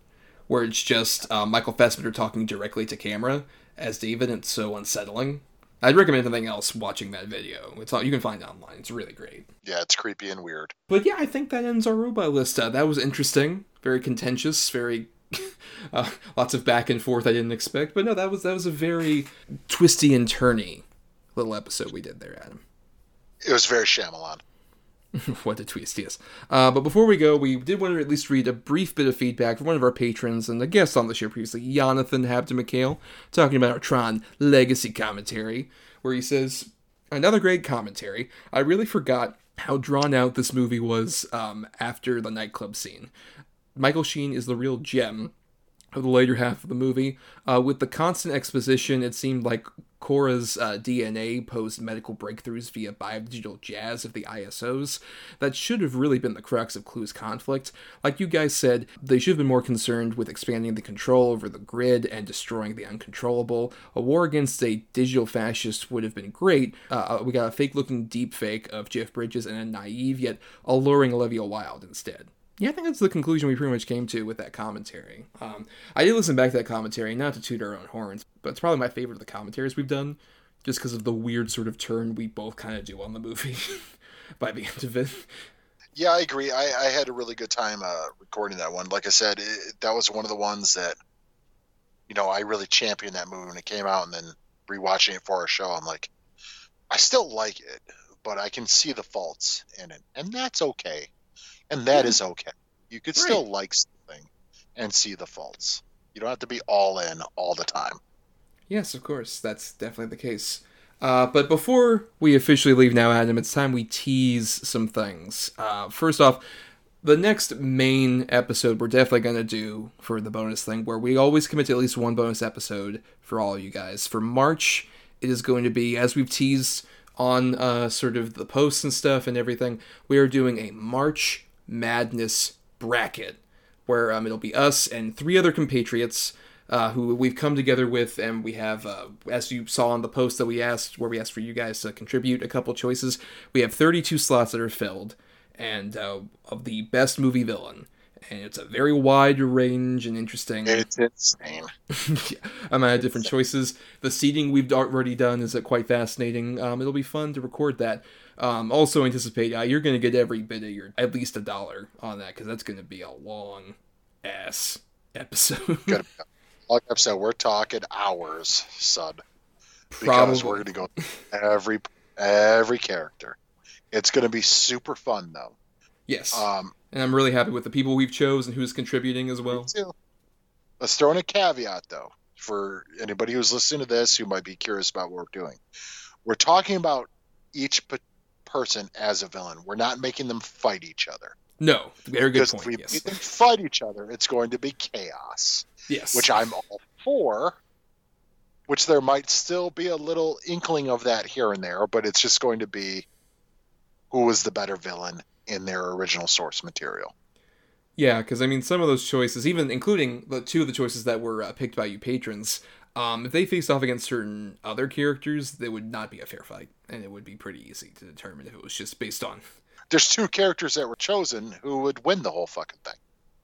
where it's just uh, Michael Fassbender talking directly to camera as David, and it's so unsettling. I'd recommend anything else watching that video. It's all you can find it online. It's really great. Yeah, it's creepy and weird. But yeah, I think that ends our robot list. Uh, that was interesting, very contentious, very uh, lots of back and forth I didn't expect. But no, that was that was a very twisty and turny little episode we did there, Adam. It was very Shyamalan. what a twist, yes. Uh, but before we go, we did want to at least read a brief bit of feedback from one of our patrons and a guest on the show previously, Jonathan Habton McHale, talking about our Tron Legacy commentary, where he says, Another great commentary. I really forgot how drawn out this movie was um, after the nightclub scene. Michael Sheen is the real gem of the later half of the movie. Uh, with the constant exposition, it seemed like Quorra's uh, DNA posed medical breakthroughs via biodigital jazz of the ISOs. That should have really been the crux of Clu's conflict. Like you guys said, they should have been more concerned with expanding the control over the grid and destroying the uncontrollable. A war against a digital fascist would have been great. Uh, we got a fake looking deep fake of Jeff Bridges and a naive yet alluring Olivia Wilde instead. Yeah, I think that's the conclusion we pretty much came to with that commentary. Um, I did listen back to that commentary, not to toot our own horns, but it's probably my favorite of the commentaries we've done, just because of the weird sort of turn we both kind of do on the movie by the end of it. Yeah, I agree. I, I had a really good time uh, recording that one. Like I said, it, that was one of the ones that you know, I really championed that movie when it came out, and then rewatching it for our show, I'm like, I still like it, but I can see the faults in it, and that's okay, and that is okay. You could still like something and see the faults. You don't have to be all in all the time. Yes, of course. That's definitely the case. Uh, but before we officially leave now, Adam, it's time we tease some things. Uh, first off, the next main episode we're definitely going to do for the bonus thing, where we always commit to at least one bonus episode for all of you guys. For March, it is going to be, as we've teased on uh, sort of the posts and stuff and everything, we are doing a March Madness bracket where um, it'll be us and three other compatriots uh, who we've come together with, and we have, uh, as you saw on the post that we asked, where we asked for you guys to contribute a couple choices, we have 32 slots that are filled, and uh, of the best movie villain. And it's a very wide range and interesting It's insane. amount of different choices. The seating we've already done is uh, quite fascinating. Um, it'll be fun to record that. Um, also anticipate uh, you're going to get every bit of your at least a dollar on that because that's going to be a long ass episode. Good. Like I've said, we're talking hours, son. Because we're going to go every every character. It's going to be super fun though. Yes, Um, and I'm really happy with the people we've chose and who's contributing as well. Let's throw in a caveat though for anybody who's listening to this who might be curious about what we're doing. We're talking about each person as a villain. We're not making them fight each other. No, very good Because if point. we Yes, make them fight each other, it's going to be chaos. yes, which I'm all for. Which there might still be a little inkling of that here and there, but it's just going to be who was the better villain in their original source material. Yeah, because I mean, some of those choices, even including the two of the choices that were uh, picked by you patrons, um, if they faced off against certain other characters, they would not be a fair fight, and it would be pretty easy to determine if it was just based on. There's two characters that were chosen who would win the whole fucking thing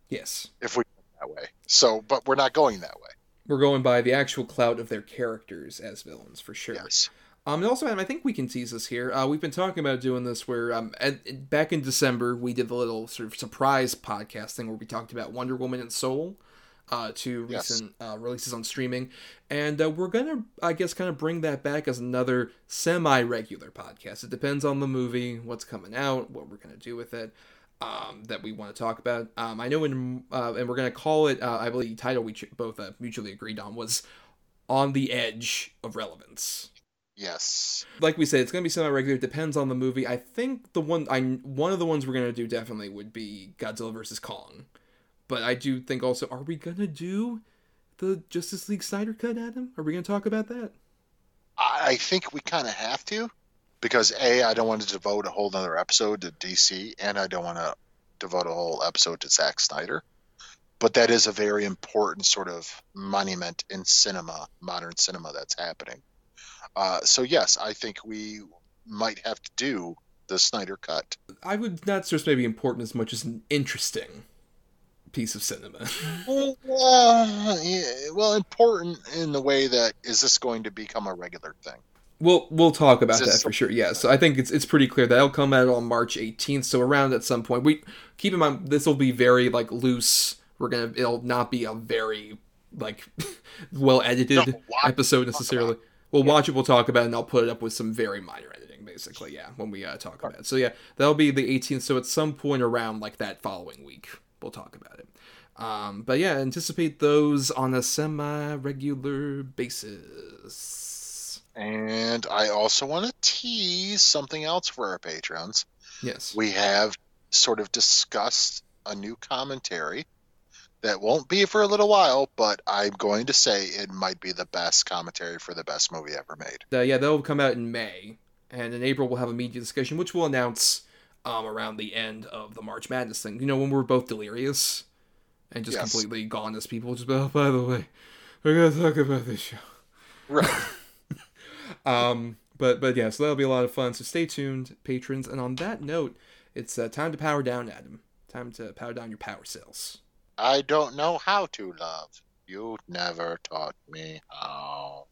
Yes, if we went that way. So, but we're not going that way. we're going by the actual clout of their characters as villains for sure. Yes. Um, and also, Adam, I think we can tease this here. Uh, we've been talking about doing this where, um, at, back in December, we did the little sort of surprise podcast thing where we talked about Wonder Woman and Soul, uh, two Yes. recent uh, releases on streaming, and uh, we're gonna, I guess, kind of bring that back as another semi-regular podcast. It depends on the movie, what's coming out, what we're gonna do with it. Um, that we want to talk about. Um, I know, in, uh, and we're gonna call it. Uh, I believe the title we ch- both uh, mutually agreed on was "On the Edge of Relevance." Yes. like we said, it's gonna be semi-regular. It Depends on the movie. I think the one I one of the ones we're gonna do definitely would be Godzilla versus Kong, but I do think also, are we gonna do the Justice League Snyder cut, Adam? Are we gonna talk about that? I think we kind of have to because A, I don't want to devote a whole other episode to DC, and I don't want to devote a whole episode to Zack Snyder. But that is a very important sort of monument in cinema, modern cinema that's happening. Uh, so, yes, I think we might have to do the Snyder Cut. I would not stress maybe important as much as interesting piece of cinema. Well, uh, yeah, well, important in the way that is this going to become a regular thing? We'll we'll talk about that for sure. Yeah, so I think it's it's pretty clear that'll come out on March 18th. So around at some point, we keep in mind this will be very like loose. We're gonna it'll not be a very like well edited episode necessarily. We'll watch it. We'll talk about it, and I'll put it up with some very minor editing, basically. Yeah, when we uh, talk about it. So yeah, that'll be the 18th. So at some point around like that following week, we'll talk about it. Um, but yeah, anticipate those on a semi-regular basis. And I also want to tease something else for our patrons. Yes. we have sort of discussed a new commentary that won't be for a little while, but I'm going to say it might be the best commentary for the best movie ever made. Uh, yeah, they'll come out in May, and in April we'll have a media discussion, which we'll announce um, around the end of the March Madness thing. You know, when we're both delirious and just Yes. completely gone as people. Just oh, by the way, we're gonna talk about this show. Right. Um, but but yeah, so that'll be a lot of fun. So stay tuned, patrons. And on that note, it's uh, time to power down, Adam. Time to power down your power cells. I don't know how to love. You never taught me how.